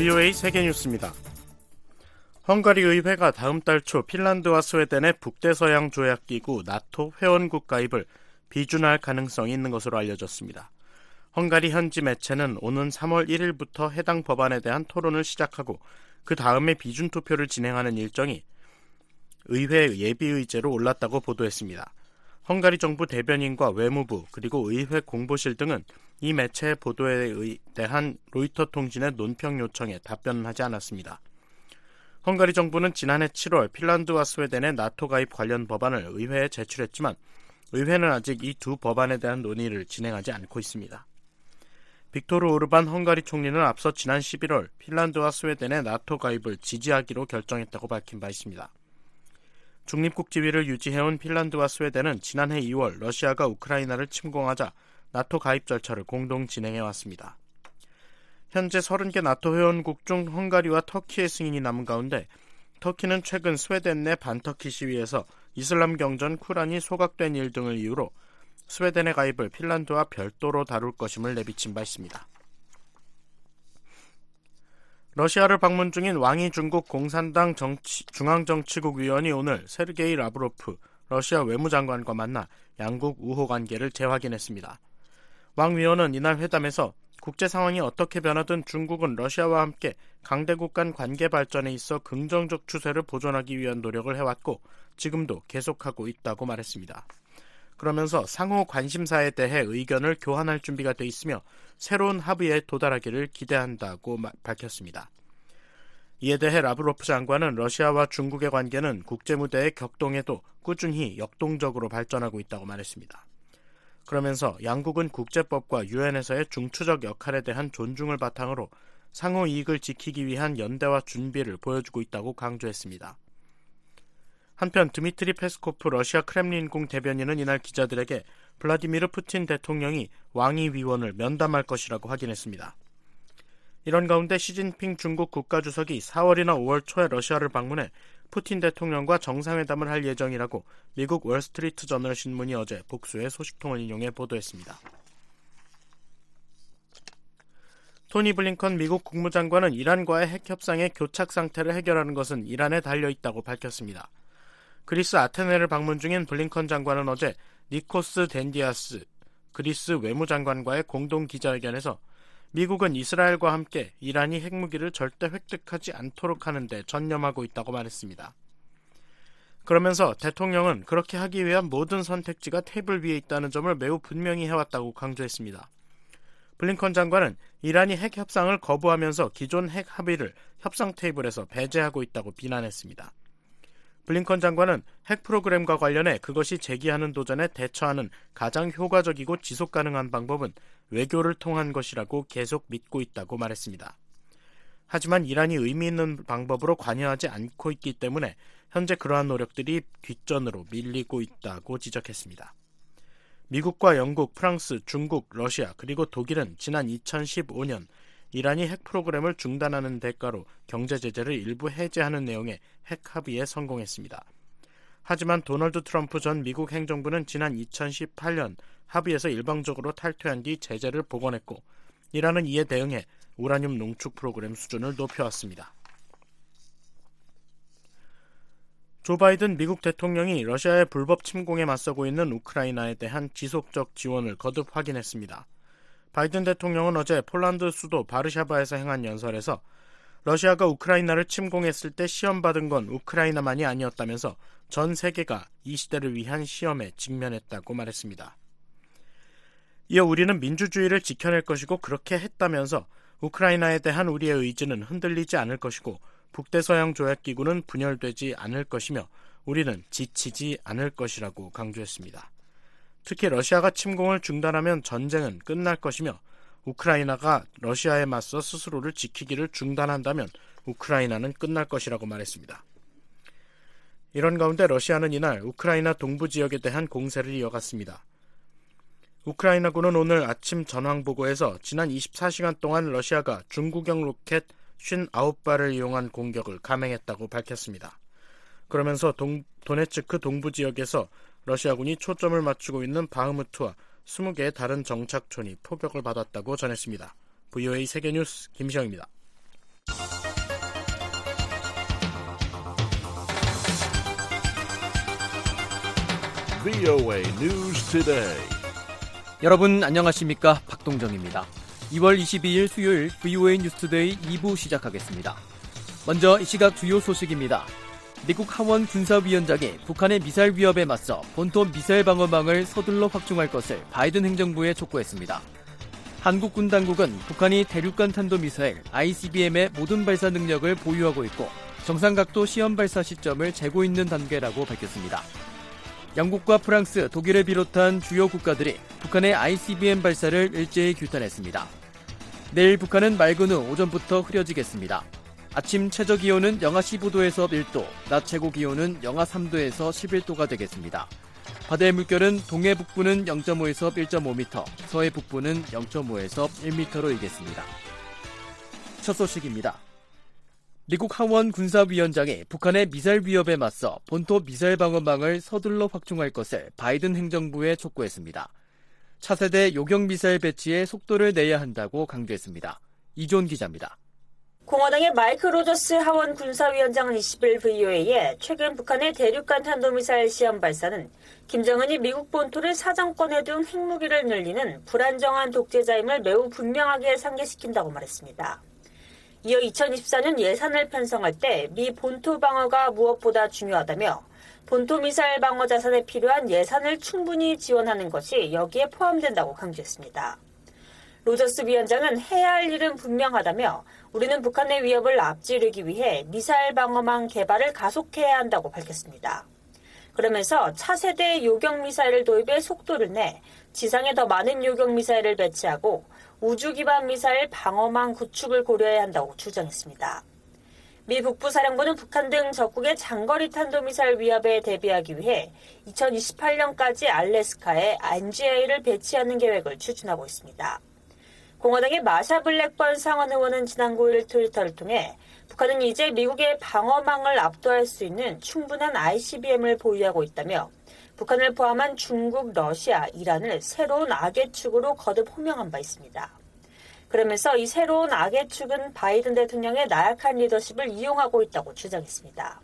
VOA 세계뉴스입니다. 헝가리 의회가 다음 달 초 핀란드와 스웨덴의 북대서양 조약기구 나토 회원국 가입을 비준할 가능성이 있는 것으로 알려졌습니다. 헝가리 현지 매체는 오는 3월 1일부터 해당 법안에 대한 토론을 시작하고 그 다음에 비준 투표를 진행하는 일정이 의회 예비의제로 올랐다고 보도했습니다. 헝가리 정부 대변인과 외무부 그리고 의회 공보실 등은 이 매체의 보도에 대한 로이터 통신의 논평 요청에 답변은 하지 않았습니다. 헝가리 정부는 지난해 7월 핀란드와 스웨덴의 나토 가입 관련 법안을 의회에 제출했지만 의회는 아직 이 두 법안에 대한 논의를 진행하지 않고 있습니다. 빅토르 오르반 헝가리 총리는 앞서 지난 11월 핀란드와 스웨덴의 나토 가입을 지지하기로 결정했다고 밝힌 바 있습니다. 중립국 지위를 유지해온 핀란드와 스웨덴은 지난해 2월 러시아가 우크라이나를 침공하자 나토 가입 절차를 공동 진행해 왔습니다. 현재 30개 나토 회원국 중 헝가리와 터키의 승인이 남은 가운데 터키는 최근 스웨덴 내 반터키 시위에서 이슬람 경전 쿠란이 소각된 일 등을 이유로 스웨덴의 가입을 핀란드와 별도로 다룰 것임을 내비친 바 있습니다. 러시아를 방문 중인 왕이 중국 공산당 정치, 중앙정치국 위원이 오늘 세르게이 라브로프 러시아 외무장관과 만나 양국 우호 관계를 재확인했습니다. 왕 위원은 이날 회담에서 국제 상황이 어떻게 변하든 중국은 러시아와 함께 강대국 간 관계 발전에 있어 긍정적 추세를 보존하기 위한 노력을 해왔고 지금도 계속하고 있다고 말했습니다. 그러면서 상호 관심사에 대해 의견을 교환할 준비가 돼 있으며 새로운 합의에 도달하기를 기대한다고 밝혔습니다. 이에 대해 라브로프 장관은 러시아와 중국의 관계는 국제무대의 격동에도 꾸준히 역동적으로 발전하고 있다고 말했습니다. 그러면서 양국은 국제법과 유엔에서의 중추적 역할에 대한 존중을 바탕으로 상호 이익을 지키기 위한 연대와 준비를 보여주고 있다고 강조했습니다. 한편 드미트리 페스코프 러시아 크렘린궁 대변인은 이날 기자들에게 블라디미르 푸틴 대통령이 왕이 위원을 면담할 것이라고 확인했습니다. 이런 가운데 시진핑 중국 국가주석이 4월이나 5월 초에 러시아를 방문해 푸틴 대통령과 정상회담을 할 예정이라고 미국 월스트리트 저널 신문이 어제 복수의 소식통을 인용해 보도했습니다. 토니 블링컨 미국 국무장관은 이란과의 핵 협상의 교착 상태를 해결하는 것은 이란에 달려 있다고 밝혔습니다. 그리스 아테네를 방문 중인 블링컨 장관은 어제 니코스 덴디아스 그리스 외무장관과의 공동 기자회견에서 미국은 이스라엘과 함께 이란이 핵무기를 절대 획득하지 않도록 하는데 전념하고 있다고 말했습니다. 그러면서 대통령은 그렇게 하기 위한 모든 선택지가 테이블 위에 있다는 점을 매우 분명히 해왔다고 강조했습니다. 블링컨 장관은 이란이 핵 협상을 거부하면서 기존 핵 합의를 협상 테이블에서 배제하고 있다고 비난했습니다. 블링컨 장관은 핵 프로그램과 관련해 그것이 제기하는 도전에 대처하는 가장 효과적이고 지속 가능한 방법은 외교를 통한 것이라고 계속 믿고 있다고 말했습니다. 하지만 이란이 의미 있는 방법으로 관여하지 않고 있기 때문에 현재 그러한 노력들이 뒷전으로 밀리고 있다고 지적했습니다. 미국과 영국, 프랑스, 중국, 러시아 그리고 독일은 지난 2015년 이란이 핵 프로그램을 중단하는 대가로 경제 제재를 일부 해제하는 내용의 핵 합의에 성공했습니다. 하지만 도널드 트럼프 전 미국 행정부는 지난 2018년 합의에서 일방적으로 탈퇴한 뒤 제재를 복원했고 이란은 이에 대응해 우라늄 농축 프로그램 수준을 높여왔습니다. 조 바이든 미국 대통령이 러시아의 불법 침공에 맞서고 있는 우크라이나에 대한 지속적 지원을 거듭 확인했습니다. 바이든 대통령은 어제 폴란드 수도 바르샤바에서 행한 연설에서 러시아가 우크라이나를 침공했을 때 시험받은 건 우크라이나만이 아니었다면서 전 세계가 이 시대를 위한 시험에 직면했다고 말했습니다. 이어 우리는 민주주의를 지켜낼 것이고 그렇게 했다면서 우크라이나에 대한 우리의 의지는 흔들리지 않을 것이고 북대서양 조약기구는 분열되지 않을 것이며 우리는 지치지 않을 것이라고 강조했습니다. 특히 러시아가 침공을 중단하면 전쟁은 끝날 것이며 우크라이나가 러시아에 맞서 스스로를 지키기를 중단한다면 우크라이나는 끝날 것이라고 말했습니다. 이런 가운데 러시아는 이날 우크라이나 동부 지역에 대한 공세를 이어갔습니다. 우크라이나군은 오늘 아침 전황 보고에서 지난 24시간 동안 러시아가 중국형 로켓 59발을 이용한 공격을 감행했다고 밝혔습니다. 그러면서 동, 도네츠크 동부 지역에서 러시아군이 초점을 맞추고 있는 바흐무트와 20개의 다른 정착촌이 포격을 받았다고 전했습니다. VOA 세계뉴스 김시영입니다. 여러분 안녕하십니까 박동정입니다. 2월 22일 수요일 VOA 뉴스데이 2부 시작하겠습니다. 먼저 이 시각 주요 소식입니다. 미국 하원 군사위원장이 북한의 미사일 위협에 맞서 본토 미사일 방어망을 서둘러 확충할 것을 바이든 행정부에 촉구했습니다. 한국군 당국은 북한이 대륙간 탄도미사일 ICBM의 모든 발사 능력을 보유하고 있고 정상각도 시험 발사 시점을 재고 있는 단계라고 밝혔습니다. 영국과 프랑스, 독일을 비롯한 주요 국가들이 북한의 ICBM 발사를 일제히 규탄했습니다. 내일 북한은 맑은 후 오전부터 흐려지겠습니다. 아침 최저 기온은 영하 15도에서 1도, 낮 최고 기온은 영하 3도에서 11도가 되겠습니다. 바다의 물결은 동해 북부는 0.5에서 1.5m, 서해 북부는 0.5에서 1m로 일겠습니다. 첫 소식입니다. 미국 하원 군사위원장이 북한의 미사일 위협에 맞서 본토 미사일 방어망을 서둘러 확충할 것을 바이든 행정부에 촉구했습니다. 차세대 요격 미사일 배치에 속도를 내야 한다고 강조했습니다. 이조은 기자입니다. 공화당의 마이크 로저스 하원 군사위원장은 20일 VOA에 최근 북한의 대륙간 탄도미사일 시험 발사는 김정은이 미국 본토를 사정권에 둔 핵무기를 늘리는 불안정한 독재자임을 매우 분명하게 상기시킨다고 말했습니다. 이어 2024년 예산을 편성할 때 미 본토 방어가 무엇보다 중요하다며 본토 미사일 방어 자산에 필요한 예산을 충분히 지원하는 것이 여기에 포함된다고 강조했습니다. 로저스 위원장은 해야 할 일은 분명하다며 우리는 북한의 위협을 앞지르기 위해 미사일 방어망 개발을 가속해야 한다고 밝혔습니다. 그러면서 차세대 요격 미사일을 도입해 속도를 내 지상에 더 많은 요격 미사일을 배치하고 우주 기반 미사일 방어망 구축을 고려해야 한다고 주장했습니다. 미 북부사령부는 북한 등 적국의 장거리 탄도미사일 위협에 대비하기 위해 2028년까지 알래스카에 NGA를 배치하는 계획을 추진하고 있습니다. 공화당의 마샤 블랙번 상원 의원은 지난 9일 트위터를 통해 북한은 이제 미국의 방어망을 압도할 수 있는 충분한 ICBM을 보유하고 있다며 북한을 포함한 중국, 러시아, 이란을 새로운 악의 축으로 거듭 호명한 바 있습니다. 그러면서 이 새로운 악의 축은 바이든 대통령의 나약한 리더십을 이용하고 있다고 주장했습니다.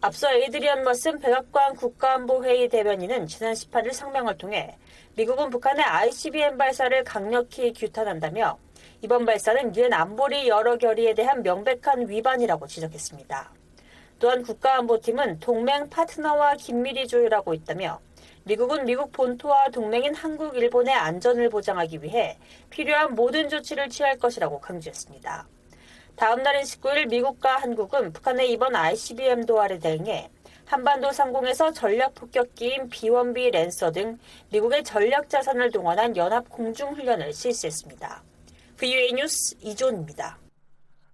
앞서 에이드리언 머슨 백악관 국가안보회의 대변인은 지난 18일 성명을 통해 미국은 북한의 ICBM 발사를 강력히 규탄한다며 이번 발사는 유엔 안보리 여러 결의에 대한 명백한 위반이라고 지적했습니다. 또한 국가안보팀은 동맹 파트너와 긴밀히 조율하고 있다며 미국은 미국 본토와 동맹인 한국, 일본의 안전을 보장하기 위해 필요한 모든 조치를 취할 것이라고 강조했습니다. 다음 날인 19일 미국과 한국은 북한의 이번 ICBM 도발에 대응해 한반도 상공에서 전략 폭격기인 B-1B 랜서 등 미국의 전략 자산을 동원한 연합 공중 훈련을 실시했습니다. VOA 뉴스 이존입니다.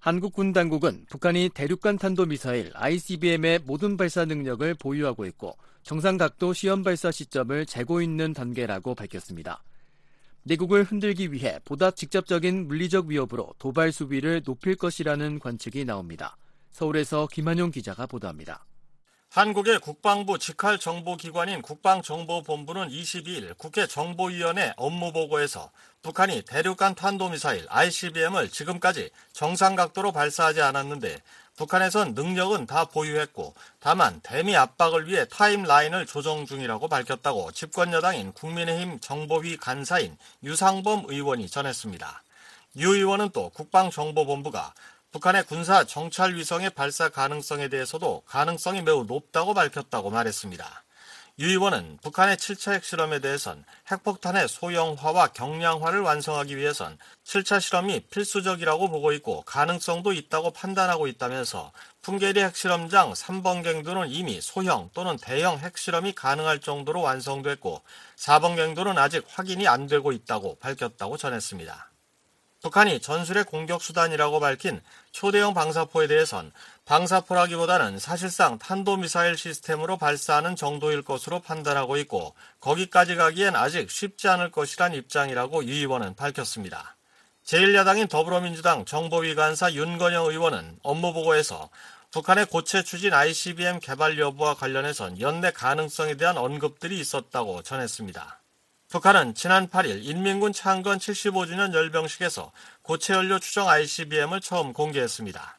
한국군 당국은 북한이 대륙간 탄도 미사일 ICBM의 모든 발사 능력을 보유하고 있고 정상 각도 시험 발사 시점을 재고 있는 단계라고 밝혔습니다. 미국을 흔들기 위해 보다 직접적인 물리적 위협으로 도발 수비를 높일 것이라는 관측이 나옵니다. 서울에서 김한용 기자가 보도합니다. 한국의 국방부 직할 정보기관인 국방정보본부는 22일 국회 정보위원회 업무보고에서 북한이 대륙간 탄도미사일 ICBM을 지금까지 정상각도로 발사하지 않았는데 북한에선 능력은 다 보유했고 다만 대미 압박을 위해 타임라인을 조정 중이라고 밝혔다고 집권여당인 국민의힘 정보위 간사인 유상범 의원이 전했습니다. 유 의원은 또 국방정보본부가 북한의 군사 정찰 위성의 발사 가능성에 대해서도 가능성이 매우 높다고 밝혔다고 말했습니다. 유 의원은 북한의 7차 핵실험에 대해선 핵폭탄의 소형화와 경량화를 완성하기 위해선 7차 실험이 필수적이라고 보고 있고 가능성도 있다고 판단하고 있다면서 풍계리 핵실험장 3번 갱도는 이미 소형 또는 대형 핵실험이 가능할 정도로 완성됐고 4번 갱도는 아직 확인이 안 되고 있다고 밝혔다고 전했습니다. 북한이 전술의 공격 수단이라고 밝힌 초대형 방사포에 대해선 방사포라기보다는 사실상 탄도미사일 시스템으로 발사하는 정도일 것으로 판단하고 있고 거기까지 가기엔 아직 쉽지 않을 것이란 입장이라고 유 의원은 밝혔습니다. 제1야당인 더불어민주당 정보위 간사 윤건영 의원은 업무보고에서 북한의 고체 추진 ICBM 개발 여부와 관련해선 연내 가능성에 대한 언급들이 있었다고 전했습니다. 북한은 지난 8일 인민군 창건 75주년 열병식에서 고체 연료 추정 ICBM을 처음 공개했습니다.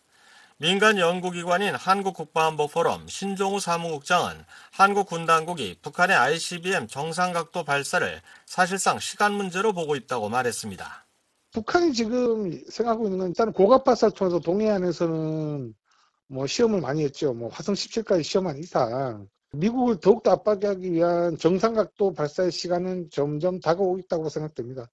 민간 연구기관인 한국국방안보포럼 신종우 사무국장은 한국 군당국이 북한의 ICBM 정상각도 발사를 사실상 시간 문제로 보고 있다고 말했습니다. 북한이 지금 생각하고 있는 건 일단 고갑발사를 통해서 동해안에서는 뭐 시험을 많이 했죠. 뭐 화성 17까지 시험한 이상 미국을 더욱더 압박하기 위한 정상각도 발사의 시간은 점점 다가오고 있다고 생각됩니다.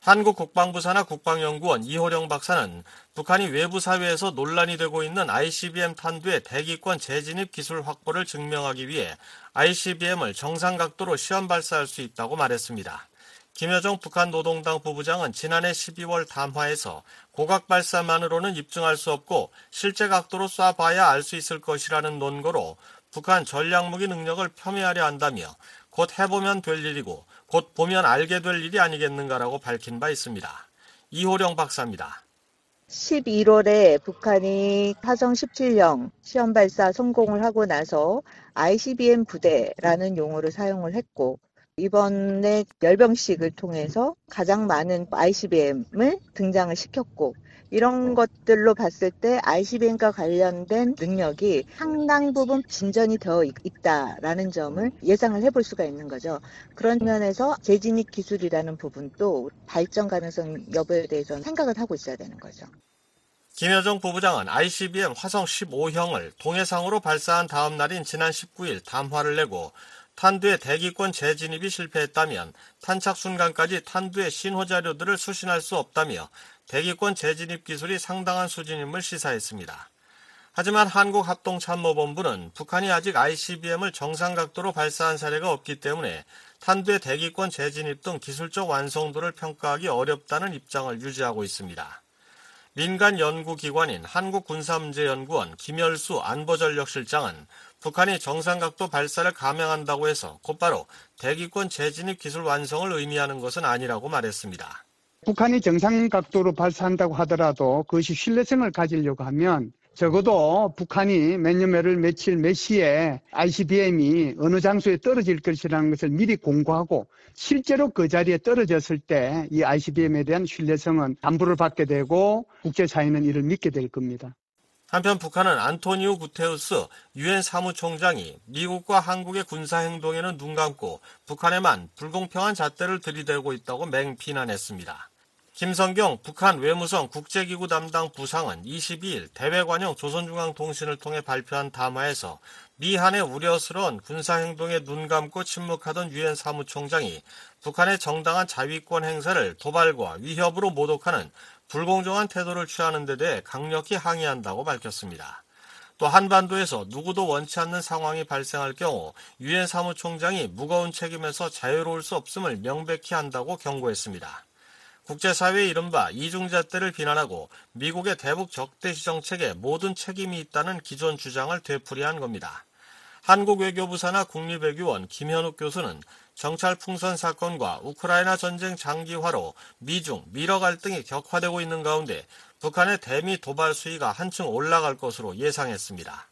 한국 국방부 산하 국방연구원 이호령 박사는 북한이 외부 사회에서 논란이 되고 있는 ICBM 탄두의 대기권 재진입 기술 확보를 증명하기 위해 ICBM을 정상 각도로 시험 발사할 수 있다고 말했습니다. 김여정 북한 노동당 부부장은 지난해 12월 담화에서 고각 발사만으로는 입증할 수 없고 실제 각도로 쏴봐야 알 수 있을 것이라는 논거로 북한 전략무기 능력을 폄훼하려 한다며 곧 해보면 될 일이고 곧 보면 알게 될 일이 아니겠는가라고 밝힌 바 있습니다. 이호령 박사입니다. 11월에 북한이 화성 17형 시험 발사 성공을 하고 나서 ICBM 부대라는 용어를 사용을 했고 이번에 열병식을 통해서 가장 많은 ICBM을 등장을 시켰고 이런 것들로 봤을 때 ICBM과 관련된 능력이 상당 부분 진전이 되어 있다라는 점을 예상을 해볼 수가 있는 거죠. 그런 면에서 재진입 기술이라는 부분도 발전 가능성 여부에 대해서는 생각을 하고 있어야 되는 거죠. 김여정 부부장은 ICBM 화성 15형을 동해상으로 발사한 다음 날인 지난 19일 담화를 내고 탄두의 대기권 재진입이 실패했다면 탄착 순간까지 탄두의 신호 자료들을 수신할 수 없다며 대기권 재진입 기술이 상당한 수준임을 시사했습니다. 하지만 한국합동참모본부는 북한이 아직 ICBM을 정상 각도로 발사한 사례가 없기 때문에 탄두의 대기권 재진입 등 기술적 완성도를 평가하기 어렵다는 입장을 유지하고 있습니다. 민간 연구기관인 한국군사문제연구원 김열수 안보전력실장은 북한이 정상각도 발사를 감행한다고 해서 곧바로 대기권 재진입 기술 완성을 의미하는 것은 아니라고 말했습니다. 북한이 정상각도로 발사한다고 하더라도 그것이 신뢰성을 가지려고 하면 적어도 북한이 몇 년매를 며칠 몇 시에 ICBM이 어느 장소에 떨어질 것이라는 것을 미리 공고하고 실제로 그 자리에 떨어졌을 때 이 ICBM에 대한 신뢰성은 담보를 받게 되고 국제사회는 이를 믿게 될 겁니다. 한편 북한은 안토니오 구테우스 유엔 사무총장이 미국과 한국의 군사 행동에는 눈 감고 북한에만 불공평한 잣대를 들이대고 있다고 맹비난했습니다. 김성경 북한 외무성 국제기구 담당 부상은 22일 대외관용 조선중앙통신을 통해 발표한 담화에서 미한의 우려스러운 군사행동에 눈 감고 침묵하던 유엔 사무총장이 북한의 정당한 자위권 행사를 도발과 위협으로 모독하는 불공정한 태도를 취하는 데 대해 강력히 항의한다고 밝혔습니다. 또 한반도에서 누구도 원치 않는 상황이 발생할 경우 유엔 사무총장이 무거운 책임에서 자유로울 수 없음을 명백히 한다고 경고했습니다. 국제사회의 이른바 이중잣대를 비난하고 미국의 대북 적대시 정책에 모든 책임이 있다는 기존 주장을 되풀이한 겁니다. 한국외교부 산하 국립외교원 김현욱 교수는 정찰 풍선 사건과 우크라이나 전쟁 장기화로 미중, 미러 갈등이 격화되고 있는 가운데 북한의 대미 도발 수위가 한층 올라갈 것으로 예상했습니다.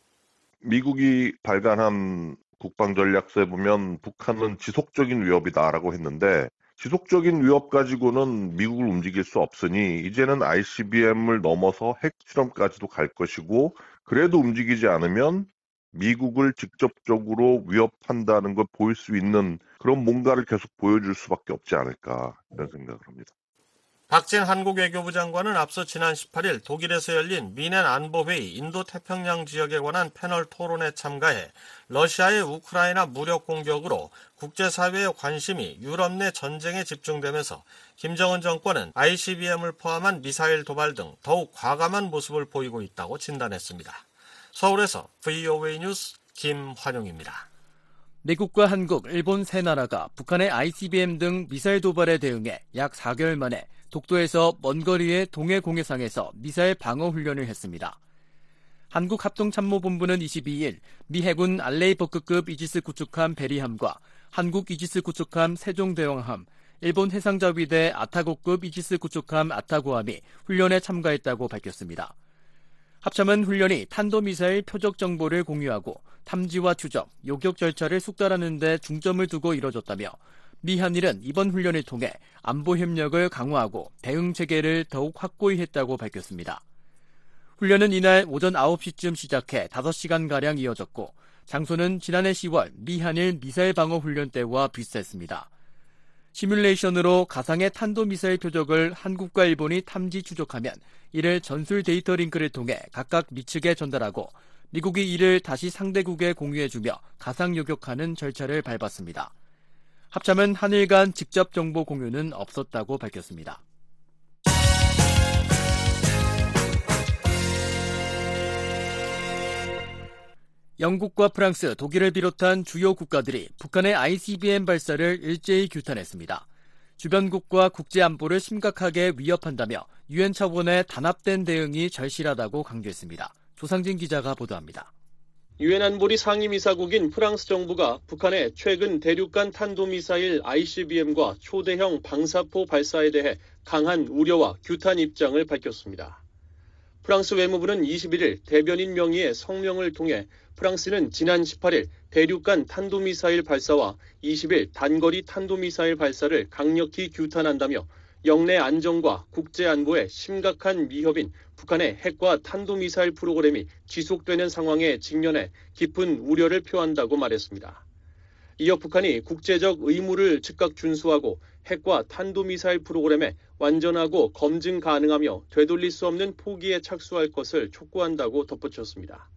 미국이 발간한 국방 전략서에 보면 북한은 지속적인 위협이다라고 했는데 지속적인 위협 가지고는 미국을 움직일 수 없으니 이제는 ICBM을 넘어서 핵 실험까지도 갈 것이고 그래도 움직이지 않으면 미국을 직접적으로 위협한다는 걸 보일 수 있는 그런 뭔가를 계속 보여줄 수밖에 없지 않을까 이런 생각을 합니다. 박진 한국 외교부 장관은 앞서 지난 18일 독일에서 열린 미넨 안보회의 인도태평양 지역에 관한 패널 토론에 참가해 러시아의 우크라이나 무력 공격으로 국제사회의 관심이 유럽 내 전쟁에 집중되면서 김정은 정권은 ICBM을 포함한 미사일 도발 등 더욱 과감한 모습을 보이고 있다고 진단했습니다. 서울에서 VOA 뉴스 김환용입니다. 미국과 한국, 일본 세 나라가 북한의 ICBM 등 미사일 도발에 대응해 약 4개월 만에 독도에서 먼 거리의 동해 공해상에서 미사일 방어 훈련을 했습니다. 한국합동참모본부는 22일 미 해군 알레이버크급 이지스 구축함 베리함과 한국 이지스 구축함 세종대왕함, 일본 해상자위대 아타고급 이지스 구축함 아타고함이 훈련에 참가했다고 밝혔습니다. 합참은 훈련이 탄도미사일 표적 정보를 공유하고 탐지와 추적, 요격 절차를 숙달하는 데 중점을 두고 이뤄졌다며 미 한일은 이번 훈련을 통해 안보 협력을 강화하고 대응 체계를 더욱 확고히 했다고 밝혔습니다. 훈련은 이날 오전 9시쯤 시작해 5시간가량 이어졌고 장소는 지난해 10월 미한일 미사일 방어 훈련 때와 비슷했습니다. 시뮬레이션으로 가상의 탄도미사일 표적을 한국과 일본이 탐지 추적하면 이를 전술 데이터 링크를 통해 각각 미측에 전달하고 미국이 이를 다시 상대국에 공유해주며 가상 요격하는 절차를 밟았습니다. 합참은 한일 간 직접 정보 공유는 없었다고 밝혔습니다. 영국과 프랑스, 독일을 비롯한 주요 국가들이 북한의 ICBM 발사를 일제히 규탄했습니다. 주변국과 국제 안보를 심각하게 위협한다며 유엔 차원의 단합된 대응이 절실하다고 강조했습니다. 조상진 기자가 보도합니다. 유엔 안보리 상임이사국인 프랑스 정부가 북한의 최근 대륙간 탄도미사일 ICBM과 초대형 방사포 발사에 대해 강한 우려와 규탄 입장을 밝혔습니다. 프랑스 외무부는 21일 대변인 명의의 성명을 통해 프랑스는 지난 18일 대륙간 탄도미사일 발사와 20일 단거리 탄도미사일 발사를 강력히 규탄한다며 영내 안정과 국제 안보에 심각한 위협인 북한의 핵과 탄도미사일 프로그램이 지속되는 상황에 직면해 깊은 우려를 표한다고 말했습니다. 이어 북한이 국제적 의무를 즉각 준수하고 핵과 탄도미사일 프로그램에 완전하고 검증 가능하며 되돌릴 수 없는 포기에 착수할 것을 촉구한다고 덧붙였습니다.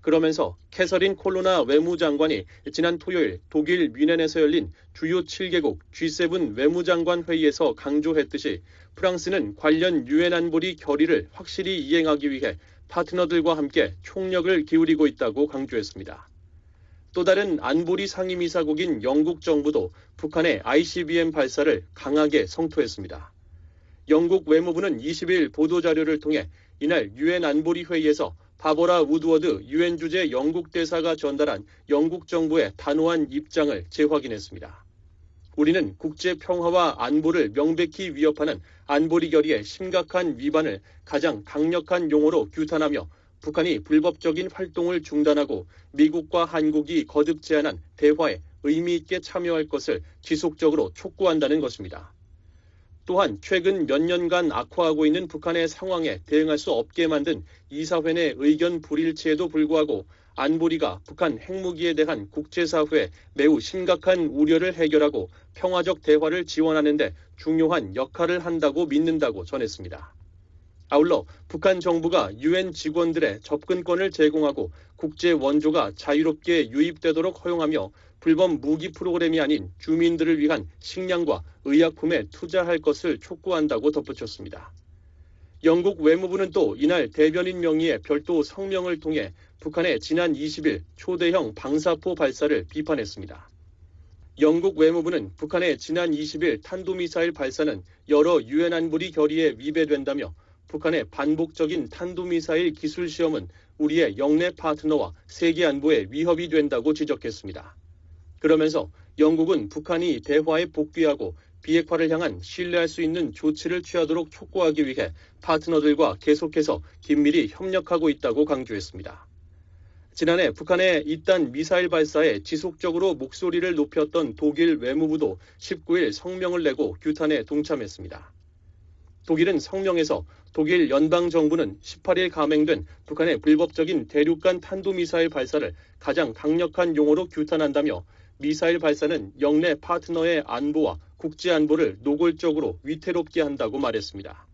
그러면서 캐서린 콜로나 외무장관이 지난 토요일 독일 뮌헨에서 열린 주요 7개국 G7 외무장관 회의에서 강조했듯이 프랑스는 관련 유엔 안보리 결의를 확실히 이행하기 위해 파트너들과 함께 총력을 기울이고 있다고 강조했습니다. 또 다른 안보리 상임이사국인 영국 정부도 북한의 ICBM 발사를 강하게 성토했습니다. 영국 외무부는 20일 보도자료를 통해 이날 유엔 안보리 회의에서 바보라 우드워드 유엔 주재 영국 대사가 전달한 영국 정부의 단호한 입장을 재확인했습니다. 우리는 국제 평화와 안보를 명백히 위협하는 안보리 결의의 심각한 위반을 가장 강력한 용어로 규탄하며 북한이 불법적인 활동을 중단하고 미국과 한국이 거듭 제안한 대화에 의미 있게 참여할 것을 지속적으로 촉구한다는 것입니다. 또한 최근 몇 년간 악화하고 있는 북한의 상황에 대응할 수 없게 만든 이사회 내 의견 불일치에도 불구하고 안보리가 북한 핵무기에 대한 국제사회에 매우 심각한 우려를 해결하고 평화적 대화를 지원하는데 중요한 역할을 한다고 믿는다고 전했습니다. 아울러 북한 정부가 유엔 직원들의 접근권을 제공하고 국제 원조가 자유롭게 유입되도록 허용하며 불법 무기 프로그램이 아닌 주민들을 위한 식량과 의약품에 투자할 것을 촉구한다고 덧붙였습니다. 영국 외무부는 또 이날 대변인 명의의 별도 성명을 통해 북한의 지난 20일 초대형 방사포 발사를 비판했습니다. 영국 외무부는 북한의 지난 20일 탄도미사일 발사는 여러 유엔 안보리 결의에 위배된다며 북한의 반복적인 탄도미사일 기술 시험은 우리의 영내 파트너와 세계 안보에 위협이 된다고 지적했습니다. 그러면서 영국은 북한이 대화에 복귀하고 비핵화를 향한 신뢰할 수 있는 조치를 취하도록 촉구하기 위해 파트너들과 계속해서 긴밀히 협력하고 있다고 강조했습니다. 지난해 북한의 이딴 미사일 발사에 지속적으로 목소리를 높였던 독일 외무부도 19일 성명을 내고 규탄에 동참했습니다. 독일은 성명에서 독일 연방정부는 18일 감행된 북한의 불법적인 대륙간 탄도미사일 발사를 가장 강력한 용어로 규탄한다며 미사일 발사는 영내 파트너의 안보와 국제 안보를 노골적으로 위태롭게 한다고 말했습니다.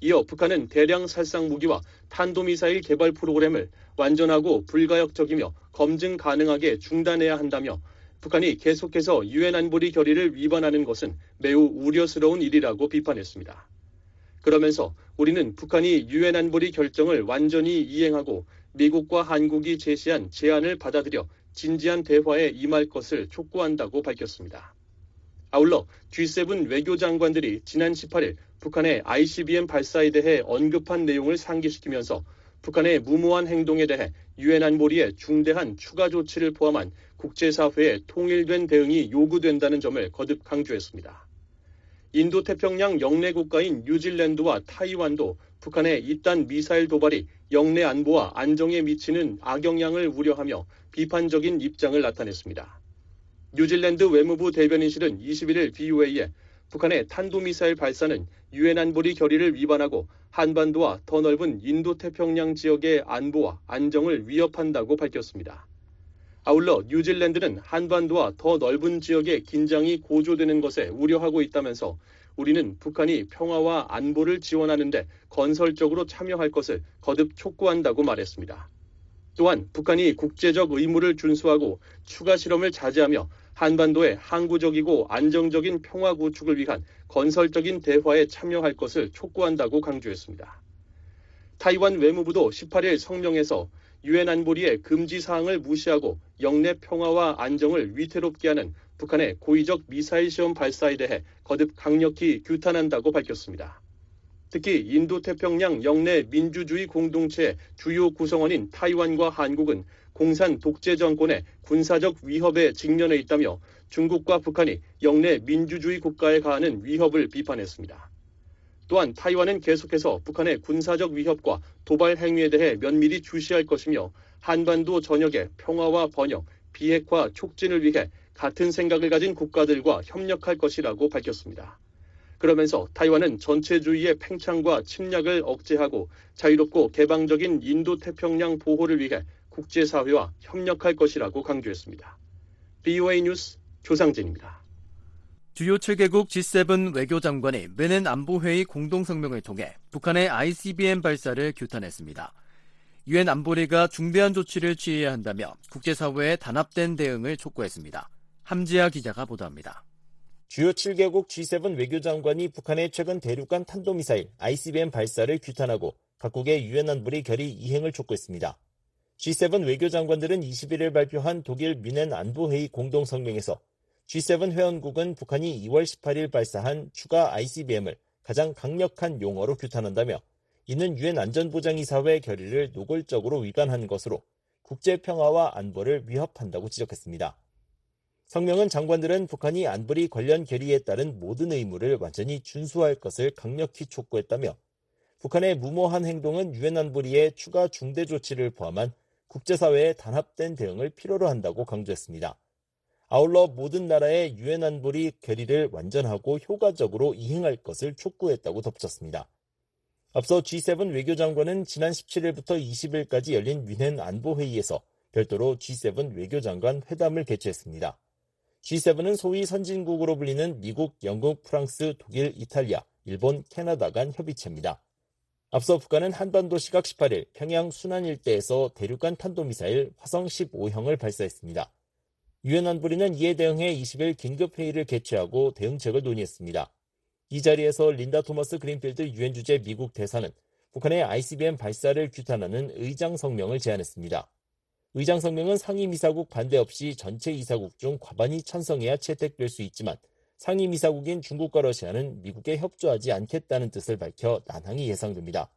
이어 북한은 대량 살상 무기와 탄도미사일 개발 프로그램을 완전하고 불가역적이며 검증 가능하게 중단해야 한다며 북한이 계속해서 유엔 안보리 결의를 위반하는 것은 매우 우려스러운 일이라고 비판했습니다. 그러면서 우리는 북한이 유엔 안보리 결정을 완전히 이행하고 미국과 한국이 제시한 제안을 받아들여 진지한 대화에 임할 것을 촉구한다고 밝혔습니다. 아울러 G7 외교장관들이 지난 18일 북한의 ICBM 발사에 대해 언급한 내용을 상기시키면서 북한의 무모한 행동에 대해 유엔 안보리의 중대한 추가 조치를 포함한 국제사회의 통일된 대응이 요구된다는 점을 거듭 강조했습니다. 인도 태평양 영내 국가인 뉴질랜드와 타이완도 북한의 이딴 미사일 도발이 영내 안보와 안정에 미치는 악영향을 우려하며 비판적인 입장을 나타냈습니다. 뉴질랜드 외무부 대변인실은 21일 BOA에 북한의 탄도미사일 발사는 유엔 안보리 결의를 위반하고 한반도와 더 넓은 인도 태평양 지역의 안보와 안정을 위협한다고 밝혔습니다. 아울러 뉴질랜드는 한반도와 더 넓은 지역의 긴장이 고조되는 것에 우려하고 있다면서 우리는 북한이 평화와 안보를 지원하는데 건설적으로 참여할 것을 거듭 촉구한다고 말했습니다. 또한 북한이 국제적 의무를 준수하고 추가 실험을 자제하며 한반도의 항구적이고 안정적인 평화 구축을 위한 건설적인 대화에 참여할 것을 촉구한다고 강조했습니다. 타이완 외무부도 18일 성명에서 유엔 안보리의 금지 사항을 무시하고 영내 평화와 안정을 위태롭게 하는 북한의 고의적 미사일 시험 발사에 대해 거듭 강력히 규탄한다고 밝혔습니다. 특히 인도태평양 영내 민주주의 공동체의 주요 구성원인 타이완과 한국은 공산 독재 정권의 군사적 위협에 직면해 있다며 중국과 북한이 영내 민주주의 국가에 가하는 위협을 비판했습니다. 또한 타이완은 계속해서 북한의 군사적 위협과 도발 행위에 대해 면밀히 주시할 것이며 한반도 전역의 평화와 번영, 비핵화 촉진을 위해 같은 생각을 가진 국가들과 협력할 것이라고 밝혔습니다. 그러면서 타이완은 전체주의의 팽창과 침략을 억제하고 자유롭고 개방적인 인도 태평양 보호를 위해 국제사회와 협력할 것이라고 강조했습니다. BOA 뉴스 조상진입니다. 주요 7개국 G7 외교장관이 메넨 안보회의 공동성명을 통해 북한의 ICBM 발사를 규탄했습니다. 유엔 안보리가 중대한 조치를 취해야 한다며 국제사회의 단합된 대응을 촉구했습니다. 함지아 기자가 보도합니다. 주요 7개국 G7 외교장관이 북한의 최근 대륙간 탄도미사일 ICBM 발사를 규탄하고 각국의 유엔 안보리 결의 이행을 촉구했습니다. G7 외교장관들은 21일 발표한 독일 미넨 안보회의 공동성명에서 G7 회원국은 북한이 2월 18일 발사한 추가 ICBM을 가장 강력한 용어로 규탄한다며 이는 유엔 안전보장이사회 결의를 노골적으로 위반한 것으로 국제 평화와 안보를 위협한다고 지적했습니다. 성명은 장관들은 북한이 안보리 관련 결의에 따른 모든 의무를 완전히 준수할 것을 강력히 촉구했다며 북한의 무모한 행동은 유엔 안보리의 추가 중대 조치를 포함한 국제사회의 단합된 대응을 필요로 한다고 강조했습니다. 아울러 모든 나라의 유엔 안보리 결의를 완전하고 효과적으로 이행할 것을 촉구했다고 덧붙였습니다. 앞서 G7 외교장관은 지난 17일부터 20일까지 열린 유엔 안보회의에서 별도로 G7 외교장관 회담을 개최했습니다. G7은 소위 선진국으로 불리는 미국, 영국, 프랑스, 독일, 이탈리아, 일본, 캐나다 간 협의체입니다. 앞서 북한은 한반도 시각 18일 평양 순안 일대에서 대륙간 탄도미사일 화성 15형을 발사했습니다. 유엔 안보리는 이에 대응해 20일 긴급회의를 개최하고 대응책을 논의했습니다. 이 자리에서 린다 토머스 그린필드 유엔 주재 미국 대사는 북한의 ICBM 발사를 규탄하는 의장 성명을 제안했습니다. 의장 성명은 상임이사국 반대 없이 전체 이사국 중 과반이 찬성해야 채택될 수 있지만 상임이사국인 중국과 러시아는 미국에 협조하지 않겠다는 뜻을 밝혀 난항이 예상됩니다.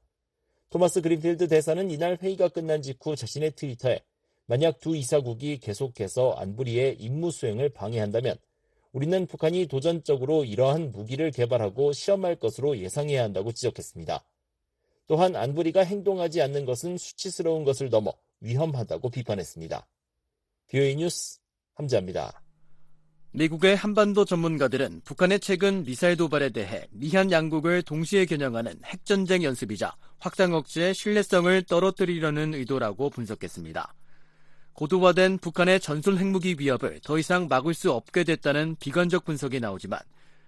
토마스 그린필드 대사는 이날 회의가 끝난 직후 자신의 트위터에 만약 두 이사국이 계속해서 안보리의 임무 수행을 방해한다면 우리는 북한이 도전적으로 이러한 무기를 개발하고 시험할 것으로 예상해야 한다고 지적했습니다. 또한 안보리가 행동하지 않는 것은 수치스러운 것을 넘어 위험하다고 비판했습니다. 뷰이 뉴스 함자입니다. 미국의 한반도 전문가들은 북한의 최근 미사일 도발에 대해 미한 양국을 동시에 겨냥하는 핵전쟁 연습이자 확산 억제의 신뢰성을 떨어뜨리려는 의도라고 분석했습니다. 고도화된 북한의 전술 핵무기 위협을 더 이상 막을 수 없게 됐다는 비관적 분석이 나오지만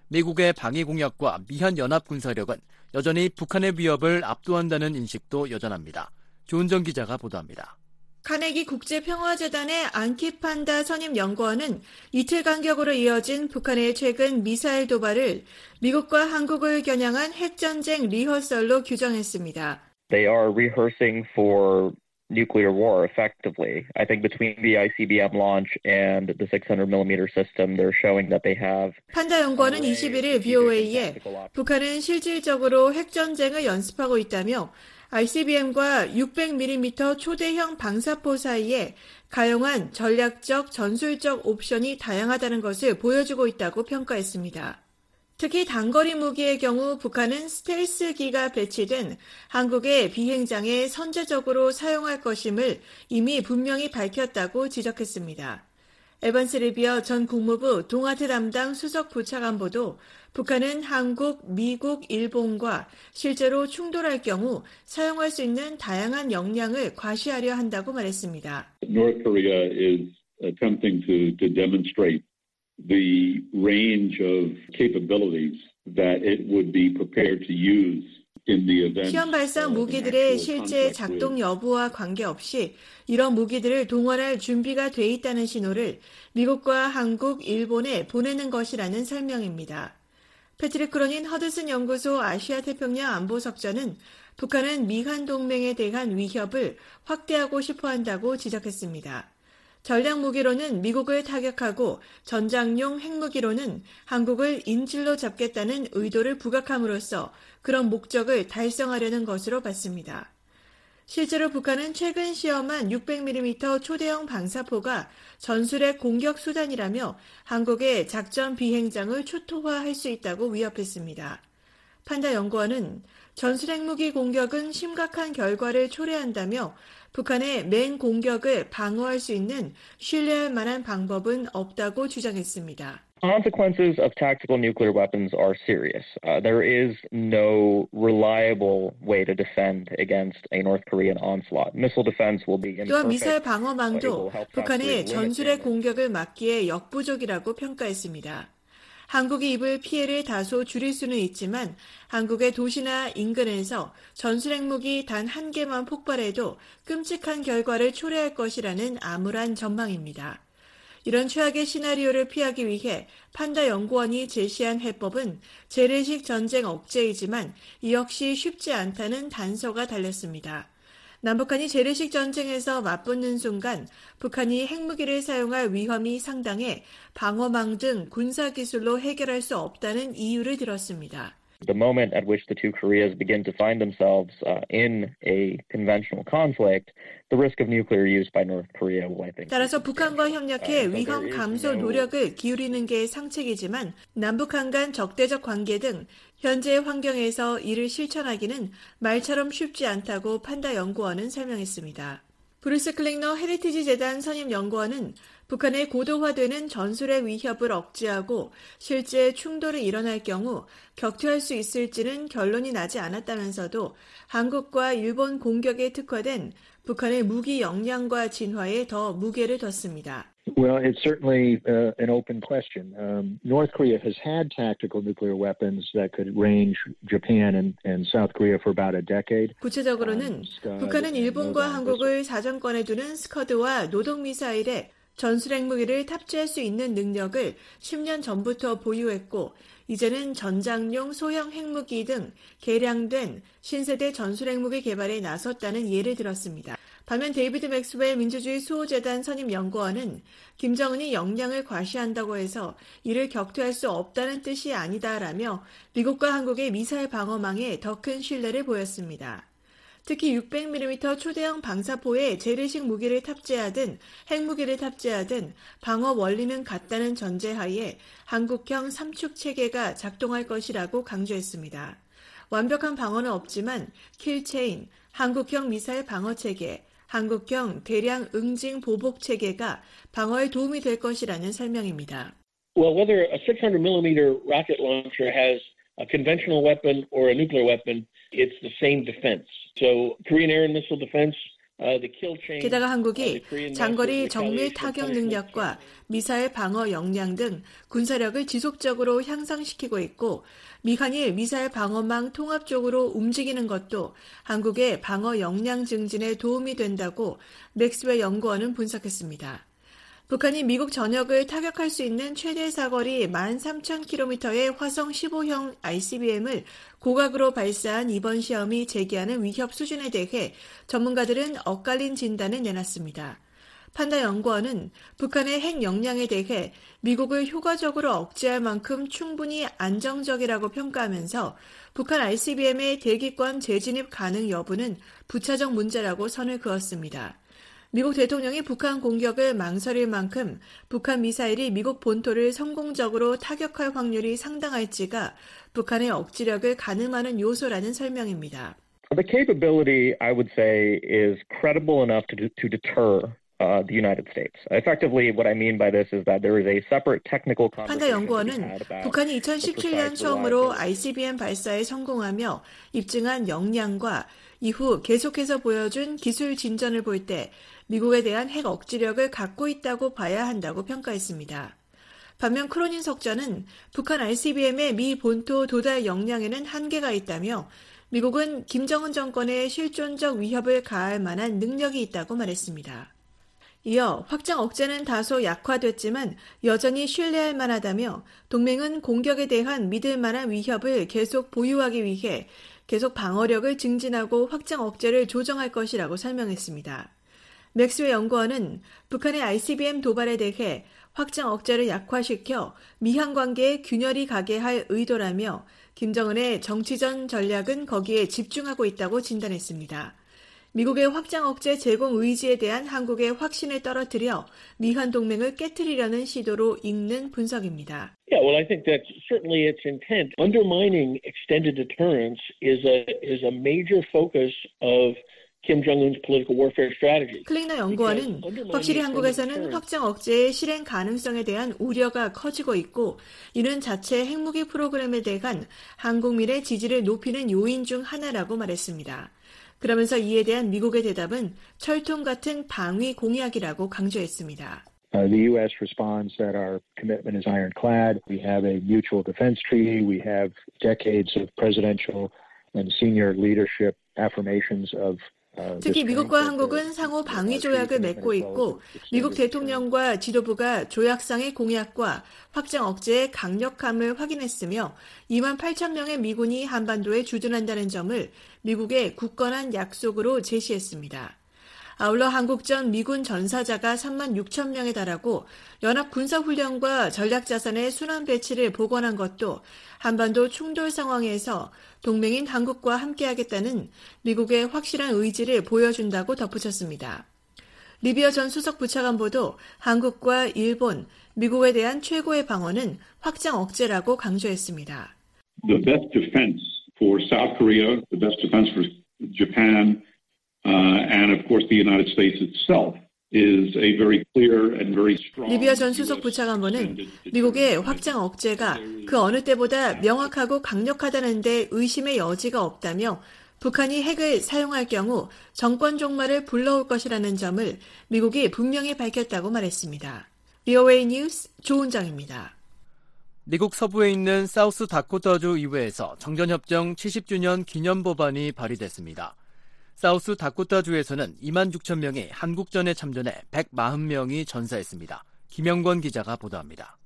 미국의 방위 공약과 미한 연합 군사력은 여전히 북한의 위협을 압도한다는 인식도 여전합니다. 조은정 기자가 보도합니다. 카네기 국제평화재단의 안키판다 선임 연구원은 이틀 간격으로 이어진 북한의 최근 미사일 도발을 미국과 한국을 겨냥한 핵전쟁 리허설로 규정했습니다. They are rehearsing for nuclear war effectively. I think between the ICBM launch and the 600mm system, they're showing that they have. 판다 연구원은 21일 BOA에 북한은 실질적으로 핵 전쟁을 연습하고 있다며 ICBM과 600mm 초대형 방사포 사이에 가용한 전략적 전술적 옵션이 다양하다는 것을 보여주고 있다고 평가했습니다. 특히 단거리 무기의 경우 북한은 스텔스기가 배치된 한국의 비행장에 선제적으로 사용할 것임을 이미 분명히 밝혔다고 지적했습니다. 에반스 리비어 전 국무부 동아태 담당 수석 부차관보도 북한은 한국, 미국, 일본과 실제로 충돌할 경우 사용할 수 있는 다양한 역량을 과시하려 한다고 말했습니다. North Korea is attempting to, demonstrate the range of capabilities that it would be prepared to use 시험 발사 무기들의 실제 작동 여부와 관계없이 이런 무기들을 동원할 준비가 돼 있다는 신호를 미국과 한국, 일본에 보내는 것이라는 설명입니다. 패트릭 크로닌 허드슨 연구소 아시아 태평양 안보석자는 북한은 미한 동맹에 대한 위협을 확대하고 싶어 한다고 지적했습니다. 전략 무기로는 미국을 타격하고 전장용 핵무기로는 한국을 인질로 잡겠다는 의도를 부각함으로써 그런 목적을 달성하려는 것으로 봤습니다. 실제로 북한은 최근 시험한 600mm 초대형 방사포가 전술의 공격 수단이라며 한국의 작전 비행장을 초토화할 수 있다고 위협했습니다. 판다 연구원은 전술 핵무기 공격은 심각한 결과를 초래한다며 북한의 맹 공격을 방어할 수 있는 신뢰할 만한 방법은 없다고 주장했습니다. consequences of tactical nuclear weapons are serious. Uh, there is no reliable way to defend against a North Korean onslaught. Missile defense will be 또한 미사일 방어망도 북한의 전술의 공격을 막기에 역부족이라고 평가했습니다. 한국이 입을 피해를 다소 줄일 수는 있지만 한국의 도시나 인근에서 전술 핵무기 단 한 개만 폭발해도 끔찍한 결과를 초래할 것이라는 암울한 전망입니다. 이런 최악의 시나리오를 피하기 위해 판다 연구원이 제시한 해법은 재래식 전쟁 억제이지만 이 역시 쉽지 않다는 단서가 달렸습니다. 남북한이 재래식 전쟁에서 맞붙는 순간 북한이 핵무기를 사용할 위험이 상당해 방어망 등 군사 기술로 해결할 수 없다는 이유를 들었습니다. The moment at which the two Koreas begin to find themselves uh, in a conventional conflict, the risk of nuclear use by North Korea will, I think. 따라서 북한과 협력해 위험 감소 노력을 기울이는 게 상책이지만 남북한 간 적대적 관계 등 현재의 환경에서 이를 실천하기는 말처럼 쉽지 않다고 판다 연구원은 설명했습니다. 브루스 클링너 헤리티지 재단 선임 연구원은 북한의 고도화되는 전술의 위협을 억제하고 실제 충돌이 일어날 경우 격퇴할 수 있을지는 결론이 나지 않았다면서도 한국과 일본 공격에 특화된 북한의 무기 역량과 진화에 더 무게를 뒀습니다. Well, it's certainly uh, an open question. Um, North Korea has had tactical nuclear weapons that could range Japan and, and South Korea for about a decade. 구체적으로는 북한은 일본과 한국을 사정권에 두는 스커드와 노동 미사일에 전술 핵 무기를 탑재할 수 있는 능력을 10년 전부터 보유했고 이제는 전장용 소형 핵무기 등 개량된 신세대 전술 핵 무기 개발에 나섰다는 예를 들었습니다. 반면 데이비드 맥스웰 민주주의 수호재단 선임 연구원은 김정은이 역량을 과시한다고 해서 이를 격퇴할 수 없다는 뜻이 아니다라며 미국과 한국의 미사일 방어망에 더 큰 신뢰를 보였습니다. 특히 600mm 초대형 방사포에 재래식 무기를 탑재하든 핵무기를 탑재하든 방어 원리는 같다는 전제하에 한국형 삼축 체계가 작동할 것이라고 강조했습니다. 완벽한 방어는 없지만 킬체인, 한국형 미사일 방어 체계, 한국형 대량 응징 보복 체계가 방어에 도움이 될 것이라는 설명입니다. Well, whether a 600mm rocket launcher has a conventional weapon or a nuclear weapon, it's the same defense. So Korean Air and Missile Defense 게다가 한국이 장거리 정밀 타격 능력과 미사일 방어 역량 등 군사력을 지속적으로 향상시키고 있고 미한일 미사일 방어망 통합적으로 움직이는 것도 한국의 방어 역량 증진에 도움이 된다고 맥스웰 연구원은 분석했습니다. 북한이 미국 전역을 타격할 수 있는 최대 사거리 13,000km의 화성 15형 ICBM을 고각으로 발사한 이번 시험이 제기하는 위협 수준에 대해 전문가들은 엇갈린 진단을 내놨습니다. 판다 연구원은 북한의 핵 역량에 대해 미국을 효과적으로 억제할 만큼 충분히 안정적이라고 평가하면서 북한 ICBM의 대기권 재진입 가능 여부는 부차적 문제라고 선을 그었습니다. 미국 대통령이 북한 공격을 망설일 만큼 북한 미사일이 미국 본토를 성공적으로 타격할 확률이 상당할지가 북한의 억지력을 가늠하는 요소라는 설명입니다. The capability, I would say, is credible enough to, to deter uh, the United States. Effectively, what I mean by this is that there is a separate technical 판다 연구원은 북한이 2017년 처음으로 ICBM 발사에 성공하며 입증한 역량과 이후 계속해서 보여준 기술 진전을 볼 때 미국에 대한 핵 억지력을 갖고 있다고 봐야 한다고 평가했습니다. 반면 크로닌 석자는 북한 ICBM의 미 본토 도달 역량에는 한계가 있다며 미국은 김정은 정권에 실존적 위협을 가할 만한 능력이 있다고 말했습니다. 이어 확장 억제는 다소 약화됐지만 여전히 신뢰할 만하다며 동맹은 공격에 대한 믿을 만한 위협을 계속 보유하기 위해 계속 방어력을 증진하고 확장 억제를 조정할 것이라고 설명했습니다. 맥스웨 연구원은 북한의 ICBM 도발에 대해 확장 억제를 약화시켜 미한 관계에 균열이 가게 할 의도라며 김정은의 정치전 전략은 거기에 집중하고 있다고 진단했습니다. 미국의 확장 억제 제공 의지에 대한 한국의 확신을 떨어뜨려 미한 동맹을 깨뜨리려는 시도로 읽는 분석입니다. Yeah, well, I think that's certainly its intent. Undermining extended deterrence is a is a major focus of Kim Jong-un's political warfare strategy. 클링너 연구원은 확실히 한국에서는 확장 억제의 실행 가능성에 대한 우려가 커지고 있고 이는 자체 핵무기 프로그램에 대한 한국민의 지지를 높이는 요인 중 하나라고 말했습니다. 그러면서 이에 대한 미국의 대답은 철통 같은 방위 공약이라고 강조했습니다. Uh, the U.S. responds that our commitment is ironclad. We have a mutual defense treaty. We have decades of presidential and senior leadership affirmations of 특히 미국과 한국은 상호 방위 조약을 맺고 있고 미국 대통령과 지도부가 조약상의 공약과 확장 억제의 강력함을 확인했으며 2만 8천 명의 미군이 한반도에 주둔한다는 점을 미국의 굳건한 약속으로 제시했습니다. 아울러 한국 전 미군 전사자가 3만 6천 명에 달하고 연합 군사훈련과 전략자산의 순환 배치를 복원한 것도 한반도 충돌 상황에서 동맹인 한국과 함께하겠다는 미국의 확실한 의지를 보여준다고 덧붙였습니다. 리비아 전 수석 부차관보도 한국과 일본, 미국에 대한 최고의 방어는 확장 억제라고 강조했습니다. The best defense for South Korea, the best defense for Japan, and of course the United States itself 리비아 전 수석 부차관보는 미국의 확장 억제가 그 어느 때보다 명확하고 강력하다는데 의심의 여지가 없다며 북한이 핵을 사용할 경우 정권 종말을 불러올 것이라는 점을 미국이 분명히 밝혔다고 말했습니다. 리오웨이 뉴스 조은정입니다. 미국 서부에 있는 사우스 다코타주 의회에서 정전협정 70주년 기념 법안이 발의됐습니다. 사우스 다코타주에서는 2만 6천 명이 한국전에 참전해 140명이 전사했습니다. 김영권 기자가 보도합니다.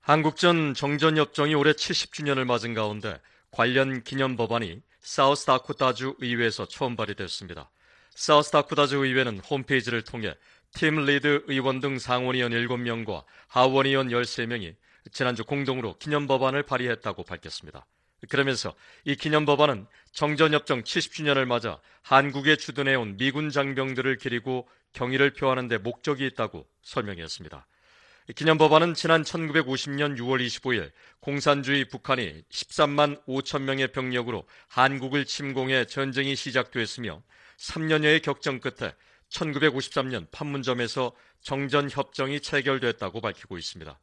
한국전 정전협정이 올해 70주년을 맞은 가운데 관련 기념 법안이 사우스 다코타주 의회에서 처음 발의됐습니다. 사우스 다코타주 의회는 홈페이지를 통해 팀 리드 의원 등 상원의원 7명과 하원의원 13명이 지난주 공동으로 기념 법안을 발의했다고 밝혔습니다. 그러면서 이 기념 법안은 정전협정 70주년을 맞아 한국에 주둔해온 미군 장병들을 기리고 경의를 표하는 데 목적이 있다고 설명했습니다. 기념 법안은 지난 1950년 6월 25일 공산주의 북한이 13만 5천 명의 병력으로 한국을 침공해 전쟁이 시작됐으며 3년여의 격정 끝에 1953년 판문점에서 정전협정이 체결됐다고 밝히고 있습니다.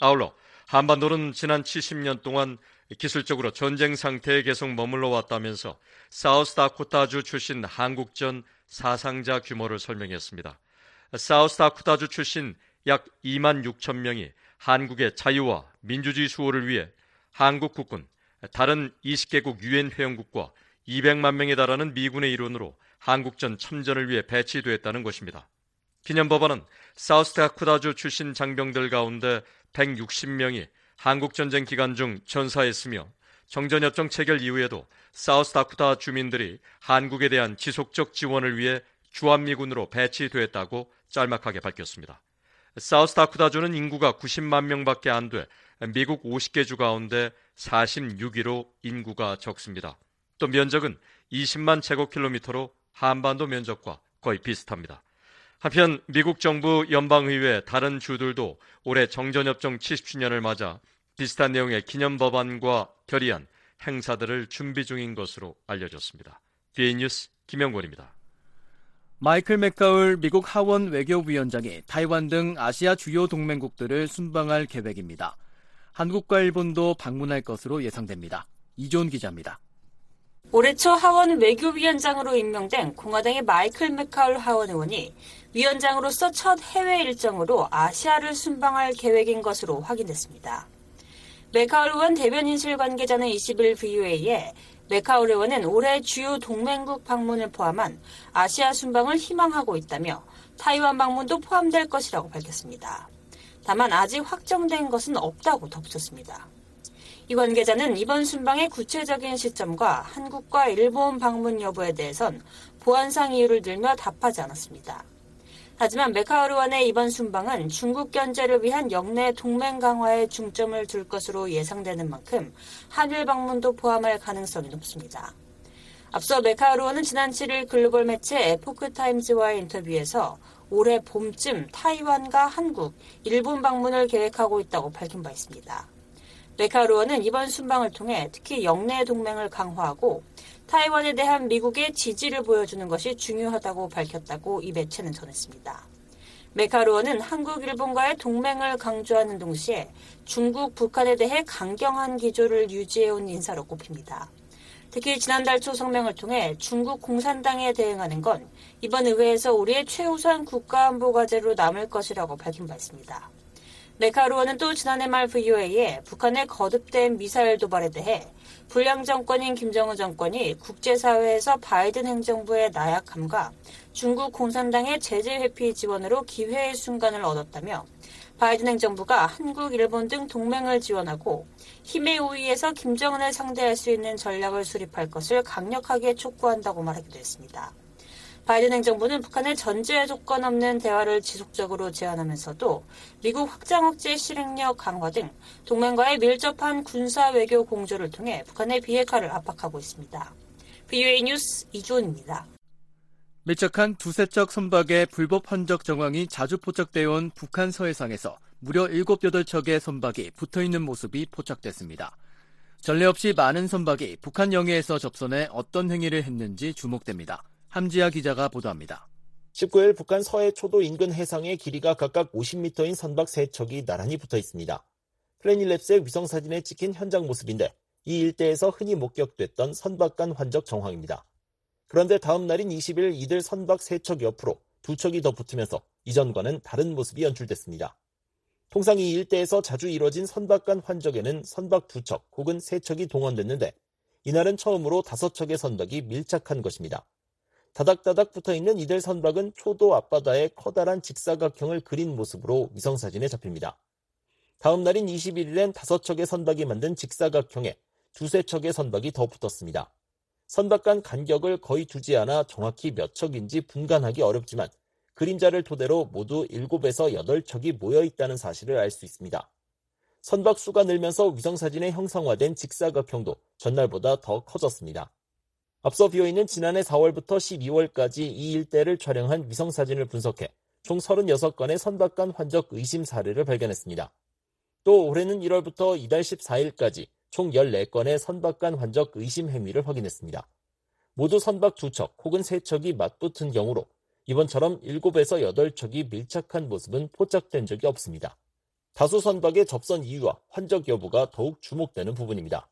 아울러 한반도는 지난 70년 동안 기술적으로 전쟁 상태에 계속 머물러 왔다면서 사우스다코타주 출신 한국전 사상자 규모를 설명했습니다. 사우스다코타주 출신 약 2만 6천 명이 한국의 자유와 민주주의 수호를 위해 한국 국군, 다른 20개국 유엔 회원국과 200만 명에 달하는 미군의 일원으로 한국전 참전을 위해 배치됐다는 것입니다. 기념법안은 사우스다코타주 출신 장병들 가운데 160명이 한국 전쟁 기간 중 전사했으며 정전협정 체결 이후에도 사우스다코타 주민들이 한국에 대한 지속적 지원을 위해 주한미군으로 배치됐다고 짤막하게 밝혔습니다. 사우스다코타주는 인구가 90만 명밖에 안 돼 미국 50개 주 가운데 46위로 인구가 적습니다. 또 면적은 20만 제곱킬로미터로 한반도 면적과 거의 비슷합니다. 한편 미국 정부 연방의회 다른 주들도 올해 정전협정 70주년을 맞아 비슷한 내용의 기념 법안과 결의안 행사들을 준비 중인 것으로 알려졌습니다. 뒤에 뉴스 김영권입니다. 마이클 맥카울 미국 하원 외교위원장이 타이완 등 아시아 주요 동맹국들을 순방할 계획입니다. 한국과 일본도 방문할 것으로 예상됩니다. 이존 기자입니다. 올해 초 하원 외교위원장으로 임명된 공화당의 마이클 맥카울 하원 의원이 위원장으로서 첫 해외 일정으로 아시아를 순방할 계획인 것으로 확인됐습니다. 맥카울 의원 대변인실 관계자는 20일 VOA에 맥카울 의원은 올해 주요 동맹국 방문을 포함한 아시아 순방을 희망하고 있다며 타이완 방문도 포함될 것이라고 밝혔습니다. 다만 아직 확정된 것은 없다고 덧붙였습니다. 이 관계자는 이번 순방의 구체적인 시점과 한국과 일본 방문 여부에 대해선 보안상 이유를 들며 답하지 않았습니다. 하지만 매카울 의원의 이번 순방은 중국 견제를 위한 역내 동맹 강화에 중점을 둘 것으로 예상되는 만큼 한일 방문도 포함할 가능성이 높습니다. 앞서 매카울 의원은 지난 7일 글로벌 매체 에포크 타임즈와의 인터뷰에서 올해 봄쯤 타이완과 한국, 일본 방문을 계획하고 있다고 밝힌 바 있습니다. 메카루어는 이번 순방을 통해 특히 영내 동맹을 강화하고 타이완에 대한 미국의 지지를 보여주는 것이 중요하다고 밝혔다고 이 매체는 전했습니다. 메카루어는 한국, 일본과의 동맹을 강조하는 동시에 중국, 북한에 대해 강경한 기조를 유지해온 인사로 꼽힙니다. 특히 지난달 초 성명을 통해 중국 공산당에 대응하는 건 이번 의회에서 우리의 최우선 국가안보 과제로 남을 것이라고 밝힌 바 있습니다. 메카루어는 또 지난해 말 VOA에 북한의 거듭된 미사일 도발에 대해 불량 정권인 김정은 정권이 국제사회에서 바이든 행정부의 나약함과 중국 공산당의 제재 회피 지원으로 기회의 순간을 얻었다며 바이든 행정부가 한국, 일본 등 동맹을 지원하고 힘의 우위에서 김정은을 상대할 수 있는 전략을 수립할 것을 강력하게 촉구한다고 말하기도 했습니다. 바이든 행정부는 북한의 전제 조건 없는 대화를 지속적으로 제안하면서도 미국 확장 억제 실행력 강화 등 동맹과의 밀접한 군사 외교 공조를 통해 북한의 비핵화를 압박하고 있습니다. BOA 뉴스 이주원입니다. 밀착한 두세척 선박의 불법 헌적 정황이 자주 포착되어 온 북한 서해상에서 무려 7, 8척의 선박이 붙어있는 모습이 포착됐습니다. 전례 없이 많은 선박이 북한 영해에서 접선해 어떤 행위를 했는지 주목됩니다. 함지아 기자가 보도합니다. 19일 북한 서해 초도 인근 해상에 길이가 각각 50m인 선박 3척이 나란히 붙어 있습니다. 플래닐랩스의 위성사진에 찍힌 현장 모습인데 이 일대에서 흔히 목격됐던 선박 간 환적 정황입니다. 그런데 다음 날인 20일 이들 선박 3척 옆으로 두 척이 더 붙으면서 이전과는 다른 모습이 연출됐습니다. 통상 이 일대에서 자주 이뤄진 선박 간 환적에는 선박 두척 혹은 세 척이 동원됐는데 이날은 처음으로 다섯 척의 선박이 밀착한 것입니다. 다닥다닥 붙어있는 이들 선박은 초도 앞바다에 커다란 직사각형을 그린 모습으로 위성사진에 잡힙니다. 다음 날인 21일엔 다섯 척의 선박이 만든 직사각형에 두세 척의 선박이 더 붙었습니다. 선박 간 간격을 거의 두지 않아 정확히 몇 척인지 분간하기 어렵지만 그림자를 토대로 모두 7에서 8척이 모여 있다는 사실을 알 수 있습니다. 선박 수가 늘면서 위성사진에 형상화된 직사각형도 전날보다 더 커졌습니다. 앞서 비어있는 지난해 4월부터 12월까지 이 일대를 촬영한 위성 사진을 분석해 총 36건의 선박간 환적 의심 사례를 발견했습니다. 또 올해는 1월부터 이달 14일까지 총 14건의 선박간 환적 의심 행위를 확인했습니다. 모두 선박 2척 혹은 3척이 맞붙은 경우로 이번처럼 7에서 8척이 밀착한 모습은 포착된 적이 없습니다. 다수 선박의 접선 이유와 환적 여부가 더욱 주목되는 부분입니다.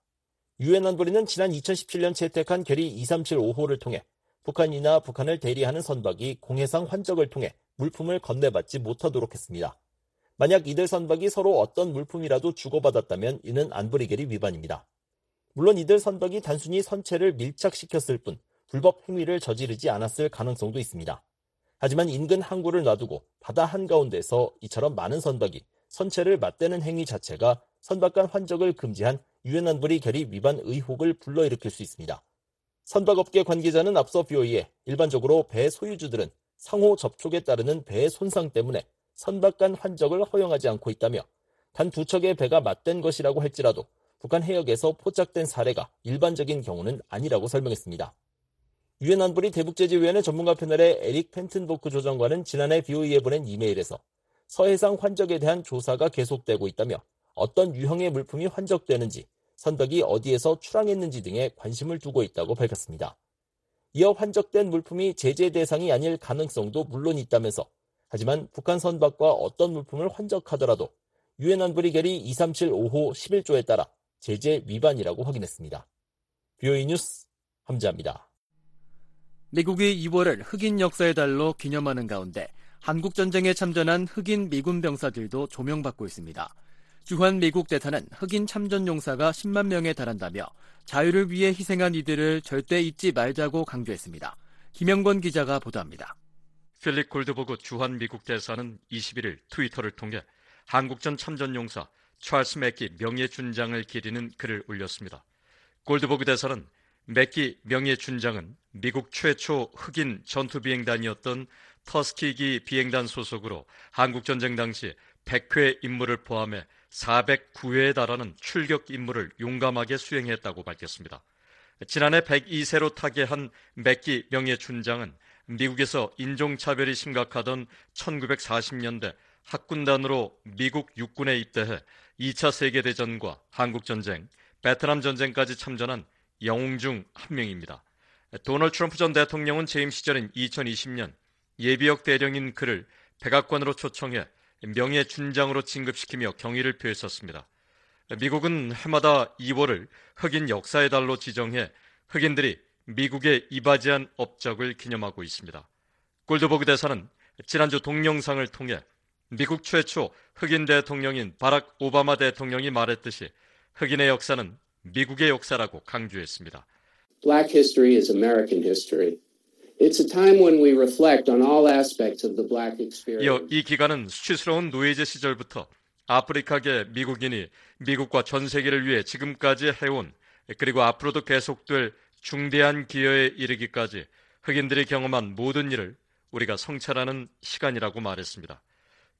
유엔 안보리는 지난 2017년 채택한 결의 2375호를 통해 북한이나 북한을 대리하는 선박이 공해상 환적을 통해 물품을 건네받지 못하도록 했습니다. 만약 이들 선박이 서로 어떤 물품이라도 주고받았다면 이는 안보리 결의 위반입니다. 물론 이들 선박이 단순히 선체를 밀착시켰을 뿐 불법 행위를 저지르지 않았을 가능성도 있습니다. 하지만 인근 항구를 놔두고 바다 한가운데서 이처럼 많은 선박이 선체를 맞대는 행위 자체가 선박 간 환적을 금지한 유엔 안보리 결의 위반 의혹을 불러일으킬 수 있습니다. 선박업계 관계자는 앞서 비오이에 일반적으로 배 소유주들은 상호 접촉에 따르는 배의 손상 때문에 선박 간 환적을 허용하지 않고 있다며 단 두 척의 배가 맞댄 것이라고 할지라도 북한 해역에서 포착된 사례가 일반적인 경우는 아니라고 설명했습니다. 유엔 안보리 대북제재위원회 전문가 패널의 에릭 펜튼보크 조정관은 지난해 비오이에 보낸 이메일에서 서해상 환적에 대한 조사가 계속되고 있다며 어떤 유형의 물품이 환적되는지 선박이 어디에서 출항했는지 등에 관심을 두고 있다고 밝혔습니다. 이어 환적된 물품이 제재 대상이 아닐 가능성도 물론 있다면서 하지만 북한 선박과 어떤 물품을 환적하더라도 유엔 안보리 결의 2375호 11조에 따라 제재 위반이라고 확인했습니다. VOA 뉴스 함지하입니다. 미국이 2월을 흑인 역사의 달로 기념하는 가운데 한국 전쟁에 참전한 흑인 미군 병사들도 조명받고 있습니다. 주한 미국 대사는 흑인 참전 용사가 10만 명에 달한다며 자유를 위해 희생한 이들을 절대 잊지 말자고 강조했습니다. 김영권 기자가 보도합니다. 필립 골드버그 주한 미국 대사는 21일 트위터를 통해 한국전 참전용사 찰스 맥기 명예준장을 기리는 글을 올렸습니다. 골드버그 대사는 맥기 명예준장은 미국 최초 흑인 전투비행단이었던 터스키기 비행단 소속으로 한국전쟁 당시 100회 임무를 포함해 409회에 달하는 출격 임무를 용감하게 수행했다고 밝혔습니다. 지난해 102세로 타계한 맥기 명예준장은 미국에서 인종차별이 심각하던 1940년대 학군단으로 미국 육군에 입대해 2차 세계대전과 한국전쟁, 베트남 전쟁까지 참전한 영웅 중 한 명입니다. 도널드 트럼프 전 대통령은 재임 시절인 2020년 예비역 대령인 그를 백악관으로 초청해 명예준장으로 진급시키며 경의를 표했었습니다. 미국은 해마다 2월을 흑인 역사의 달로 지정해 흑인들이 미국의 이바지한 업적을 기념하고 있습니다. 골드버그 대사는 지난주 동영상을 통해 미국 최초 흑인 대통령인 바락 오바마 대통령이 말했듯이 흑인의 역사는 미국의 역사라고 강조했습니다. Black history is American history. 이어 이 기간은 수치스러운 노예제 시절부터 아프리카계 미국인이 미국과 전 세계를 위해 지금까지 해온 그리고 앞으로도 계속될 중대한 기여에 이르기까지 흑인들이 경험한 모든 일을 우리가 성찰하는 시간이라고 말했습니다.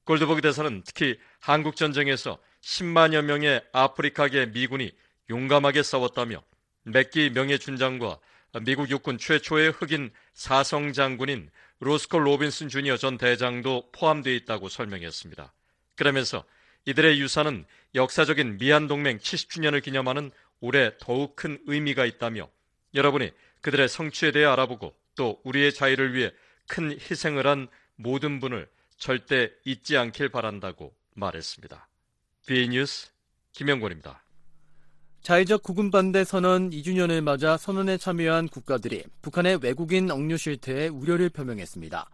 골드버그 대사는 특히 한국 전쟁에서 10만여 명의 아프리카계 미군이 용감하게 싸웠다며 맥기 명예준장과 미국 육군 최초의 흑인 사성 장군인 로스코 로빈슨 주니어 전 대장도 포함되어 있다고 설명했습니다. 그러면서 이들의 유산은 역사적인 미한 동맹 70주년을 기념하는 올해 더욱 큰 의미가 있다며 여러분이 그들의 성취에 대해 알아보고 또 우리의 자유를 위해 큰 희생을 한 모든 분을 절대 잊지 않길 바란다고 말했습니다. B뉴스 김영권입니다. 자의적 구금 반대 선언 2주년을 맞아 선언에 참여한 국가들이 북한의 외국인 억류 실태에 우려를 표명했습니다.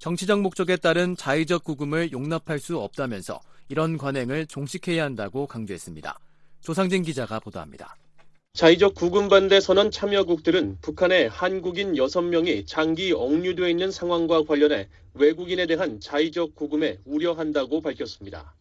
정치적 목적에 따른 자의적 구금을 용납할 수 없다면서 이런 관행을 종식해야 한다고 강조했습니다. 조상진 기자가 보도합니다. 자의적 구금 반대 선언 참여국들은 북한의 한국인 6명이 장기 억류되어 있는 상황과 관련해 외국인에 대한 자의적 구금에 우려한다고 밝혔습니다.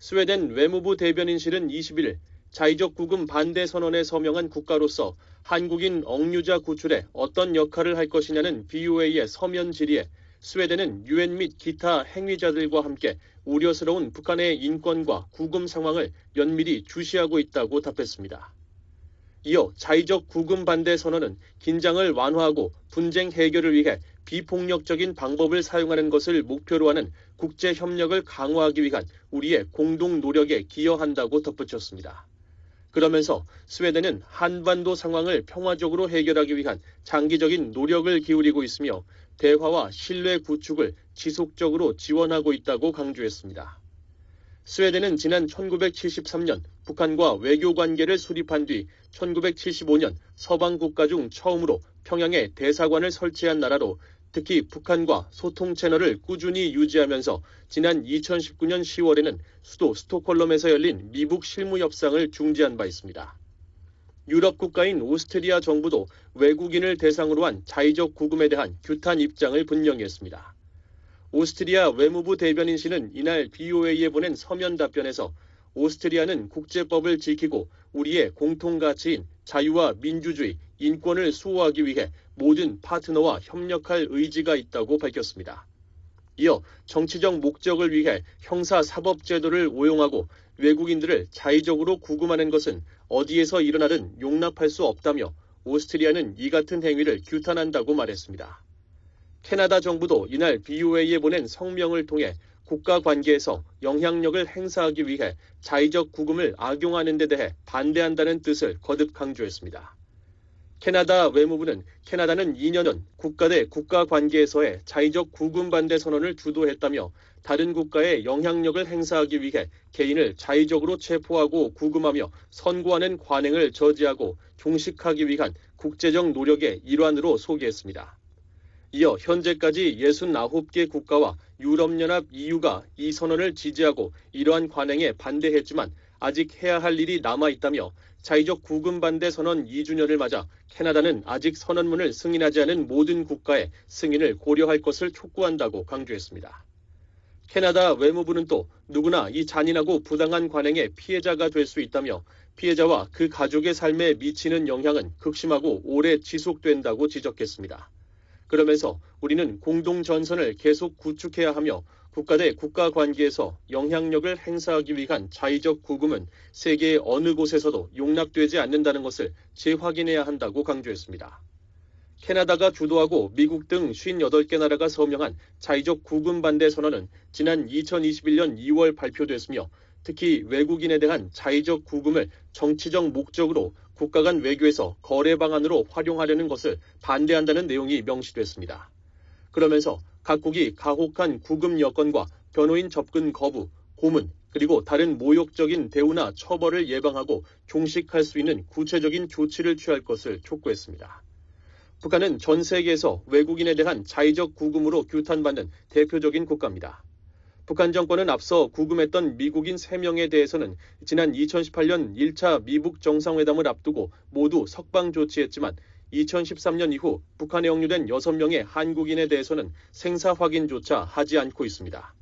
스웨덴 외무부 대변인실은 21일 자의적 구금 반대 선언에 서명한 국가로서 한국인 억류자 구출에 어떤 역할을 할 것이냐는 BOA의 서면 질의에 스웨덴은 유엔 및 기타 행위자들과 함께 우려스러운 북한의 인권과 구금 상황을 면밀히 주시하고 있다고 답했습니다. 이어 자의적 구금 반대 선언은 긴장을 완화하고 분쟁 해결을 위해 비폭력적인 방법을 사용하는 것을 목표로 하는 국제 협력을 강화하기 위한 우리의 공동 노력에 기여한다고 덧붙였습니다. 그러면서 스웨덴은 한반도 상황을 평화적으로 해결하기 위한 장기적인 노력을 기울이고 있으며 대화와 신뢰 구축을 지속적으로 지원하고 있다고 강조했습니다. 스웨덴은 지난 1973년 북한과 외교 관계를 수립한 뒤 1975년 서방 국가 중 처음으로 평양에 대사관을 설치한 나라로 특히 북한과 소통 채널을 꾸준히 유지하면서 지난 2019년 10월에는 수도 스톡홀름에서 열린 미북 실무 협상을 중지한 바 있습니다. 유럽 국가인 오스트리아 정부도 외국인을 대상으로 한 자의적 구금에 대한 규탄 입장을 분명히 했습니다. 오스트리아 외무부 대변인실은 이날 BOA에 보낸 서면 답변에서 오스트리아는 국제법을 지키고 우리의 공통 가치인 자유와 민주주의, 인권을 수호하기 위해 모든 파트너와 협력할 의지가 있다고 밝혔습니다. 이어 정치적 목적을 위해 형사 사법 제도를 오용하고 외국인들을 자의적으로 구금하는 것은 어디에서 일어나든 용납할 수 없다며 오스트리아는 이 같은 행위를 규탄한다고 말했습니다. 캐나다 정부도 이날 BOA에 보낸 성명을 통해 국가 관계에서 영향력을 행사하기 위해 자의적 구금을 악용하는 데 대해 반대한다는 뜻을 거듭 강조했습니다. 캐나다 외무부는 캐나다는 2년 전 국가 대 국가 관계에서의 자의적 구금 반대 선언을 주도했다며 다른 국가에 영향력을 행사하기 위해 개인을 자의적으로 체포하고 구금하며 선고하는 관행을 저지하고 종식하기 위한 국제적 노력의 일환으로 소개했습니다. 이어 현재까지 69개 국가와 유럽연합 EU가 이 선언을 지지하고 이러한 관행에 반대했지만 아직 해야 할 일이 남아 있다며 자의적 구금 반대 선언 2주년을 맞아 캐나다는 아직 선언문을 승인하지 않은 모든 국가의 승인을 고려할 것을 촉구한다고 강조했습니다. 캐나다 외무부는 또 누구나 이 잔인하고 부당한 관행의 피해자가 될 수 있다며 피해자와 그 가족의 삶에 미치는 영향은 극심하고 오래 지속된다고 지적했습니다. 그러면서 우리는 공동 전선을 계속 구축해야 하며 국가 대 국가 관계에서 영향력을 행사하기 위한 자의적 구금은 세계의 어느 곳에서도 용납되지 않는다는 것을 재확인해야 한다고 강조했습니다. 캐나다가 주도하고 미국 등 58개 나라가 서명한 자의적 구금 반대 선언은 지난 2021년 2월 발표됐으며 특히 외국인에 대한 자의적 구금을 정치적 목적으로 국가 간 외교에서 거래 방안으로 활용하려는 것을 반대한다는 내용이 명시됐습니다. 그러면서 각국이 가혹한 구금 여건과 변호인 접근 거부, 고문, 그리고 다른 모욕적인 대우나 처벌을 예방하고 종식할 수 있는 구체적인 조치를 취할 것을 촉구했습니다. 북한은 전 세계에서 외국인에 대한 자의적 구금으로 규탄받는 대표적인 국가입니다. 북한 정권은 앞서 구금했던 미국인 3명에 대해서는 지난 2018년 1차 미북 정상회담을 앞두고 모두 석방 조치했지만 2013년 이후 북한에 억류된 6명의 한국인에 대해서는 생사 확인조차 하지 않고 있습니다.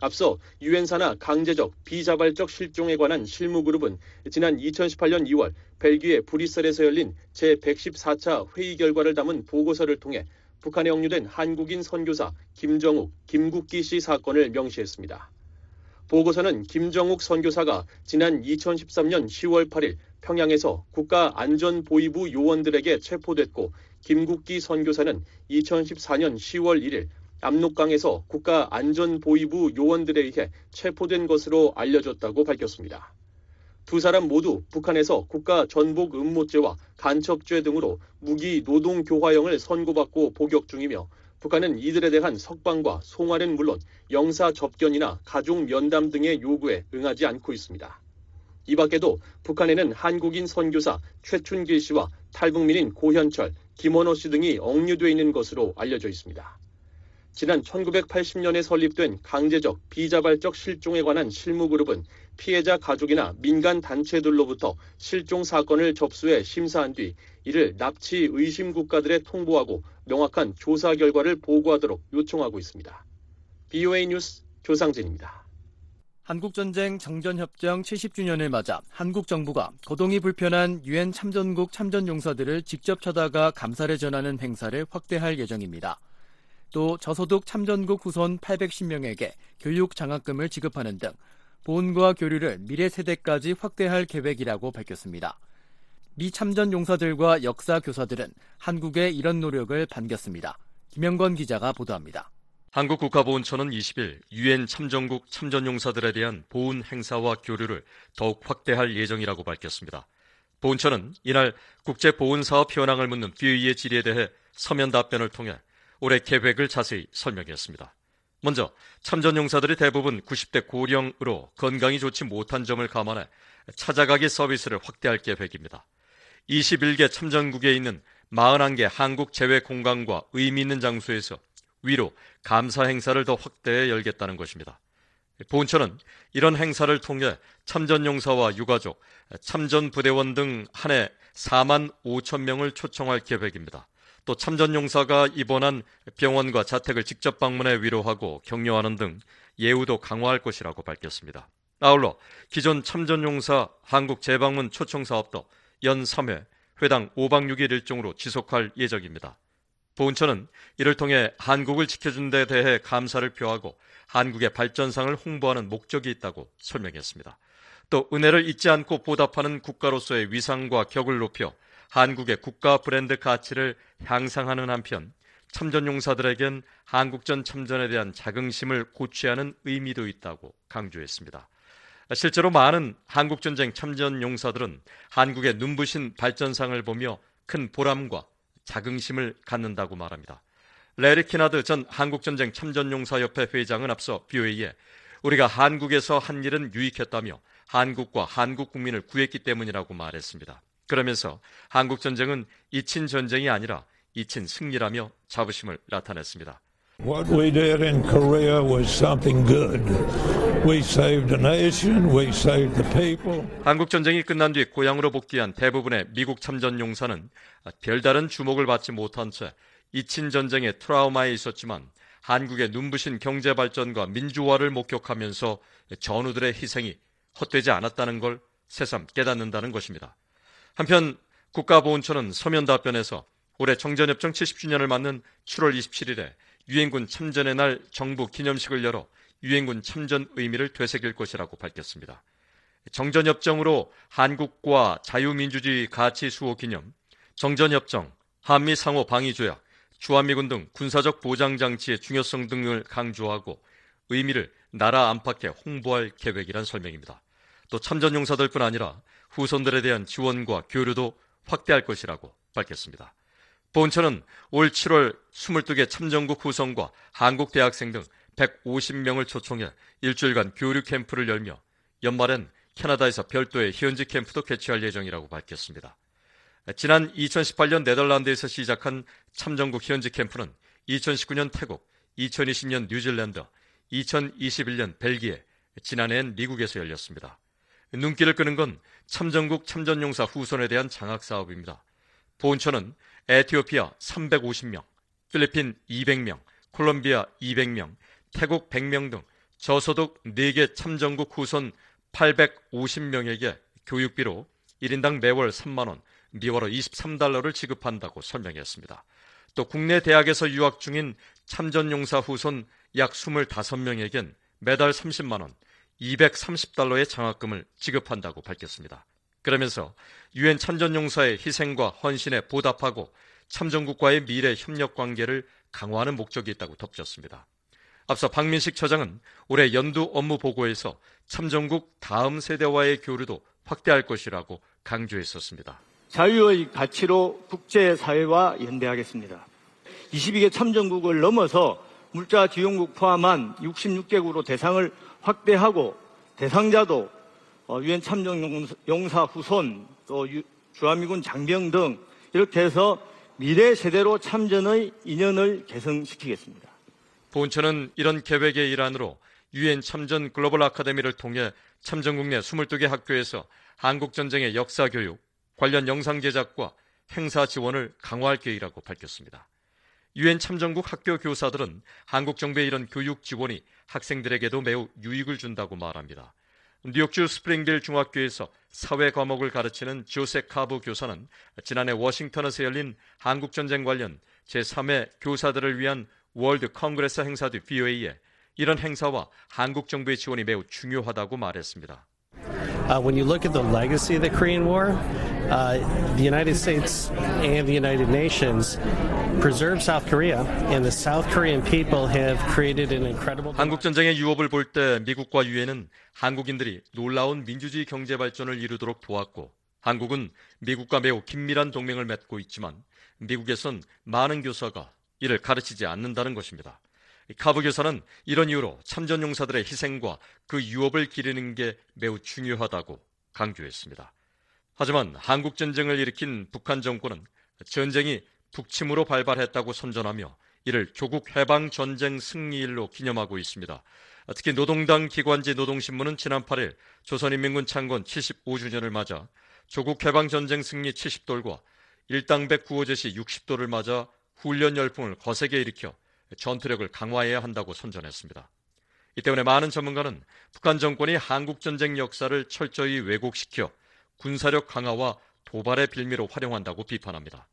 앞서 유엔사나 강제적 비자발적 실종에 관한 실무그룹은 지난 2018년 2월 벨기에 브뤼셀에서 열린 제114차 회의 결과를 담은 보고서를 통해 북한에 억류된 한국인 선교사 김정욱, 김국기 씨 사건을 명시했습니다. 보고서는 김정욱 선교사가 지난 2013년 10월 8일 평양에서 국가안전보위부 요원들에게 체포됐고 김국기 선교사는 2014년 10월 1일 압록강에서 국가안전보위부 요원들에 의해 체포된 것으로 알려졌다고 밝혔습니다. 두 사람 모두 북한에서 국가 전복 음모죄와 간첩죄 등으로 무기 노동 교화형을 선고받고 복역 중이며 북한은 이들에 대한 석방과 송환은 물론 영사 접견이나 가족 면담 등의 요구에 응하지 않고 있습니다. 이 밖에도 북한에는 한국인 선교사 최춘길 씨와 탈북민인 고현철, 김원호 씨 등이 억류돼 있는 것으로 알려져 있습니다. 지난 1980년에 설립된 강제적 비자발적 실종에 관한 실무그룹은 피해자 가족이나 민간 단체들로부터 실종 사건을 접수해 심사한 뒤 이를 납치 의심 국가들에 통보하고 명확한 조사 결과를 보고하도록 요청하고 있습니다. BOA 뉴스 조상진입니다. 한국전쟁 정전협정 70주년을 맞아 한국 정부가 거동이 불편한 유엔 참전국 참전용사들을 직접 찾아가 감사를 전하는 행사를 확대할 예정입니다. 또 저소득 참전국 후손 810명에게 교육 장학금을 지급하는 등 보훈과 교류를 미래 세대까지 확대할 계획이라고 밝혔습니다. 미 참전 용사들과 역사 교사들은 한국의 이런 노력을 반겼습니다. 김영건 기자가 보도합니다. 한국 국가보훈처는 20일 유엔 참전국 참전용사들에 대한 보훈 행사와 교류를 더욱 확대할 예정이라고 밝혔습니다. 보훈처는 이날 국제보훈사업 현황을 묻는 비의의 질의에 대해 서면 답변을 통해 올해 계획을 자세히 설명했습니다. 먼저 참전용사들이 대부분 90대 고령으로 건강이 좋지 못한 점을 감안해 찾아가기 서비스를 확대할 계획입니다. 21개 참전국에 있는 41개 한국 제외 공간과 의미 있는 장소에서 위로 감사 행사를 더 확대해 열겠다는 것입니다. 보훈처는 이런 행사를 통해 참전용사와 유가족, 참전부대원 등 한 해 4만 5천 명을 초청할 계획입니다. 또 참전용사가 입원한 병원과 자택을 직접 방문해 위로하고 격려하는 등 예우도 강화할 것이라고 밝혔습니다. 아울러 기존 참전용사 한국 재방문 초청 사업도 연 3회 회당 5박 6일 일정으로 지속할 예정입니다. 보훈처는 이를 통해 한국을 지켜준 데 대해 감사를 표하고 한국의 발전상을 홍보하는 목적이 있다고 설명했습니다. 또 은혜를 잊지 않고 보답하는 국가로서의 위상과 격을 높여 한국의 국가 브랜드 가치를 향상하는 한편 참전 용사들에겐 한국전 참전에 대한 자긍심을 고취하는 의미도 있다고 강조했습니다. 실제로 많은 한국전쟁 참전 용사들은 한국의 눈부신 발전상을 보며 큰 보람과 자긍심을 갖는다고 말합니다. 레리 키나드 전 한국전쟁 참전용사협회 회장은 앞서 BOA에 우리가 한국에서 한 일은 유익했다며 한국과 한국 국민을 구했기 때문이라고 말했습니다. 그러면서 한국 전쟁은 잊힌 전쟁이 아니라 잊힌 승리라며 자부심을 나타냈습니다. What we did in Korea was something good. We saved the nation, we saved the people. 한국 전쟁이 끝난 뒤 고향으로 복귀한 대부분의 미국 참전 용사는 별다른 주목을 받지 못한 채 잊힌 전쟁의 트라우마에 있었지만 한국의 눈부신 경제 발전과 민주화를 목격하면서 전우들의 희생이 헛되지 않았다는 걸 새삼 깨닫는다는 것입니다. 한편 국가보훈처는 서면 답변에서 올해 정전협정 70주년을 맞는 7월 27일에 유엔군 참전의 날 정부 기념식을 열어 유엔군 참전 의미를 되새길 것이라고 밝혔습니다. 정전협정으로 한국과 자유민주주의 가치 수호 기념, 정전협정, 한미 상호 방위 조약, 주한미군 등 군사적 보장 장치의 중요성 등을 강조하고 의미를 나라 안팎에 홍보할 계획이란 설명입니다. 또 참전 용사들뿐 아니라 후손들에 대한 지원과 교류도 확대할 것이라고 밝혔습니다. 본처는 올 7월 22개 참전국 후손과 한국 대학생 등 150명을 초청해 일주일간 교류 캠프를 열며 연말엔 캐나다에서 별도의 현지 캠프도 개최할 예정이라고 밝혔습니다. 지난 2018년 네덜란드에서 시작한 참전국 현지 캠프는 2019년 태국, 2020년 뉴질랜드, 2021년 벨기에, 지난해엔 미국에서 열렸습니다. 눈길을 끄는 건 참전국 참전용사 후손에 대한 장학 사업입니다. 보훈처는 에티오피아 350명, 필리핀 200명, 콜롬비아 200명, 태국 100명 등 저소득 4개 참전국 후손 850명에게 교육비로 1인당 매월 3만원, 미월로 23달러를 지급한다고 설명했습니다. 또 국내 대학에서 유학 중인 참전용사 후손 약 25명에겐 매달 30만원, 230달러의 장학금을 지급한다고 밝혔습니다. 그러면서 유엔 참전용사의 희생과 헌신에 보답하고 참전국과의 미래 협력 관계를 강화하는 목적이 있다고 덧붙였습니다. 앞서 박민식 처장은 올해 연두 업무 보고에서 참전국 다음 세대와의 교류도 확대할 것이라고 강조했었습니다. 자유의 가치로 국제사회와 연대하겠습니다. 22개 참전국을 넘어서 물자 지원국 포함한 66개국으로 대상을 확대하고 대상자도 어, 유엔 참전 용사 후손 또 주한미군 장병 등 이렇게 해서 미래 세대로 참전의 인연을 개성시키겠습니다. 본처는 이런 계획의 일환으로 유엔 참전 글로벌 아카데미를 통해 참전국 내 22개 학교에서 한국 전쟁의 역사 교육, 관련 영상 제작과 행사 지원을 강화할 계획이라고 밝혔습니다. 유엔 참전국 학교 교사들은 한국 정부의 이런 교육 지원이 학생들에게도 매우 유익을 준다고 말합니다. 뉴욕주 스프링빌 중학교에서 사회 과목을 가르치는 조세 카브 교사는 지난해 워싱턴에서 열린 한국 전쟁 관련 제3회 교사들을 위한 월드 컨그레스 행사 뒤 BOA에 이런 행사와 한국 정부의 지원이 매우 중요하다고 말했습니다. Uh, when you look at the legacy of the Korean War, uh, the United States and the United Nations preserved South Korea, and the South Korean people have created an incredible. 한국 전쟁의 유업을 볼 때 미국과 유엔은 한국인들이 놀라운 민주주의 경제 발전을 이루도록 도왔고, 한국은 미국과 매우 긴밀한 동맹을 맺고 있지만 미국에선 많은 교사가 이를 가르치지 않는다는 것입니다. 카브 교사는 이런 이유로 참전용사들의 희생과 그 유업을 기리는 게 매우 중요하다고 강조했습니다. 하지만 한국 전쟁을 일으킨 북한 정권은 전쟁이 북침으로 발발했다고 선전하며 이를 조국 해방 전쟁 승리일로 기념하고 있습니다. 특히 노동당 기관지 노동신문은 지난 8일 조선인민군 창건 75주년을 맞아 조국 해방 전쟁 승리 70돌과 일당백 구호 제시 60돌을 맞아 훈련 열풍을 거세게 일으켜 전투력을 강화해야 한다고 선전했습니다. 이 때문에 많은 전문가는 북한 정권이 한국 전쟁 역사를 철저히 왜곡시켜 군사력 강화와 도발의 빌미로 활용한다고 비판합니다.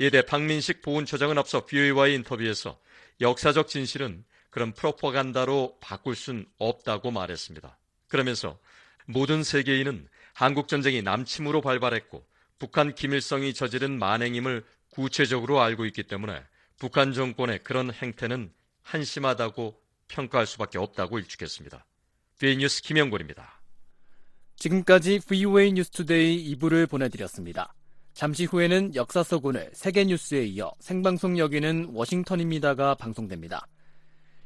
이에 대해 박민식 보훈처장은 앞서 BOA와의 인터뷰에서 역사적 진실은 그런 프로파간다로 바꿀 순 없다고 말했습니다. 그러면서 모든 세계인은 한국 전쟁이 남침으로 발발했고 북한 김일성이 저지른 만행임을 구체적으로 알고 있기 때문에 북한 정권의 그런 행태는 한심하다고 평가할 수밖에 없다고 일축했습니다. 뒤뉴스 김영곤입니다. 지금까지 VOA 뉴스투데이 2부를 보내드렸습니다. 잠시 후에는 역사 속 오늘 세계 뉴스에 이어 생방송 여기는 워싱턴입니다가 방송됩니다.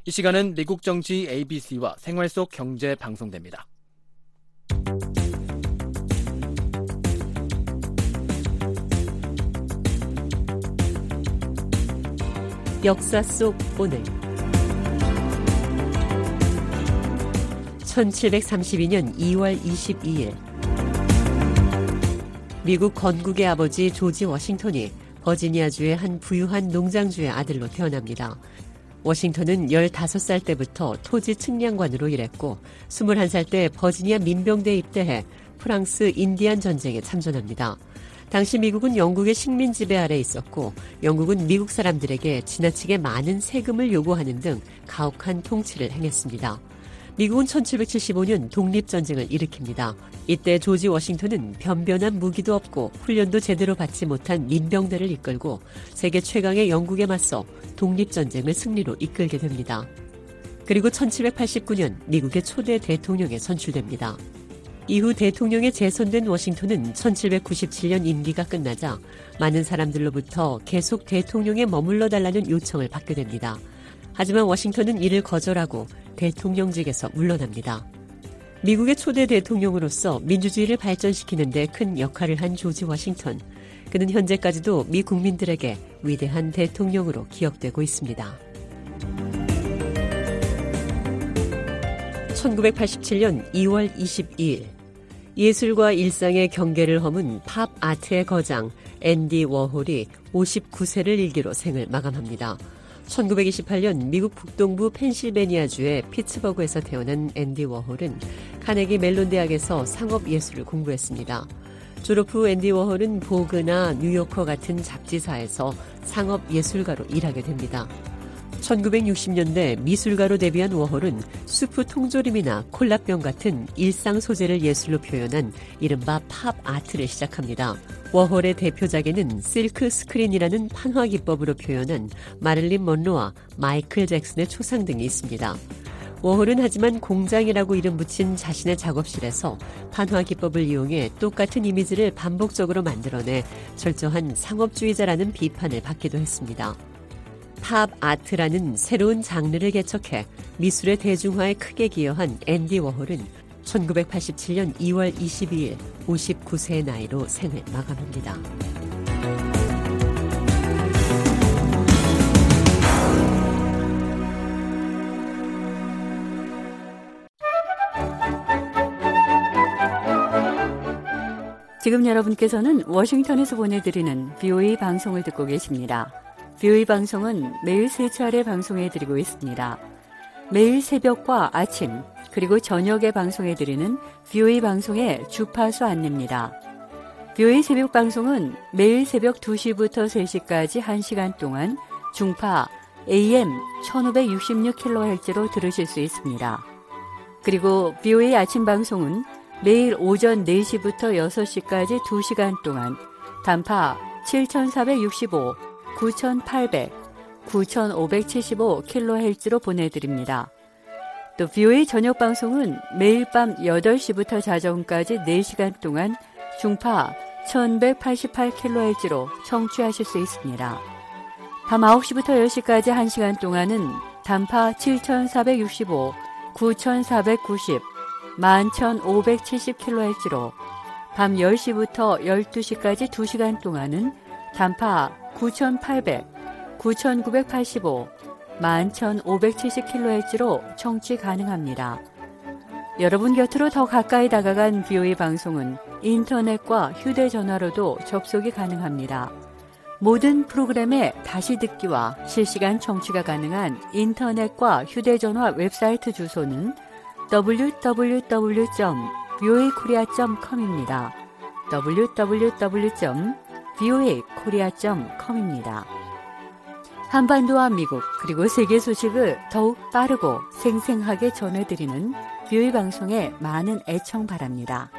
이 시간은 미국 정치 ABC와 생활 속 경제 방송됩니다. 역사 속 오늘 1732년 2월 22일 미국 건국의 아버지 조지 워싱턴이 버지니아주의 한 부유한 농장주의 아들로 태어납니다. 워싱턴은 15살 때부터 토지 측량관으로 일했고 21살 때 버지니아 민병대에 입대해 프랑스 인디안 전쟁에 참전합니다. 당시 미국은 영국의 식민 지배 아래 있었고 영국은 미국 사람들에게 지나치게 많은 세금을 요구하는 등 가혹한 통치를 행했습니다. 미국은 1775년 독립전쟁을 일으킵니다. 이때 조지 워싱턴은 변변한 무기도 없고 훈련도 제대로 받지 못한 민병대를 이끌고 세계 최강의 영국에 맞서 독립전쟁을 승리로 이끌게 됩니다. 그리고 1789년 미국의 초대 대통령에 선출됩니다. 이후 대통령에 재선된 워싱턴은 1797년 임기가 끝나자 많은 사람들로부터 계속 대통령에 머물러 달라는 요청을 받게 됩니다. 하지만 워싱턴은 이를 거절하고 대통령직에서 물러납니다. 미국의 초대 대통령으로서 민주주의를 발전시키는데 큰 역할을 한 조지 워싱턴. 그는 현재까지도 미 국민들에게 위대한 대통령으로 기억되고 있습니다. 1987년 2월 22일 예술과 일상의 경계를 허문 팝 아트의 거장 앤디 워홀이 59세를 일기로 생을 마감합니다. 1928년 미국 북동부 펜실베니아주의 피츠버그에서 태어난 앤디 워홀은 카네기 멜론 대학에서 상업 예술을 공부했습니다. 졸업 후 앤디 워홀은 보그나 뉴요커 같은 잡지사에서 상업 예술가로 일하게 됩니다. 1960년대 미술가로 데뷔한 워홀은 수프 통조림이나 콜라병 같은 일상 소재를 예술로 표현한 이른바 팝 아트를 시작합니다. 워홀의 대표작에는 실크 스크린이라는 판화 기법으로 표현한 마릴린 먼로와 마이클 잭슨의 초상 등이 있습니다. 워홀은 하지만 공장이라고 이름 붙인 자신의 작업실에서 판화 기법을 이용해 똑같은 이미지를 반복적으로 만들어내 철저한 상업주의자라는 비판을 받기도 했습니다. 팝 아트라는 새로운 장르를 개척해 미술의 대중화에 크게 기여한 앤디 워홀은 1987년 2월 22일 59세의 나이로 생을 마감합니다. 지금 여러분께서는 워싱턴에서 보내드리는 BOE 방송을 듣고 계십니다. BOE 방송은 매일 세 차례 방송해드리고 있습니다. 매일 새벽과 아침, 그리고 저녁에 방송해드리는 BOE 방송의 주파수 안내입니다. BOE 새벽 방송은 매일 새벽 2시부터 3시까지 1시간 동안 중파 AM 1566kHz로 들으실 수 있습니다. 그리고 BOE 아침 방송은 매일 오전 4시부터 6시까지 2시간 동안 단파 7465, 9800, 9575kHz로 보내드립니다. 또 BOA 저녁 방송은 매일 밤 8시부터 자정까지 4시간 동안 중파 1188kHz로 청취하실 수 있습니다. 밤 9시부터 10시까지 1시간 동안은 단파 7465, 9490, 11570kHz로 밤 10시부터 12시까지 2시간 동안은 단파 9800, 9985, 11,570kHz로 청취 가능합니다. 여러분 곁으로 더 가까이 다가간 BOE 방송은 인터넷과 휴대전화로도 접속이 가능합니다. 모든 프로그램의 다시 듣기와 실시간 청취가 가능한 인터넷과 휴대전화 웹사이트 주소는 www.voakorea.com입니다. www.voakorea.com입니다. 한반도와 미국 그리고 세계 소식을 더욱 빠르고 생생하게 전해드리는 뷰이 방송에 많은 애청 바랍니다.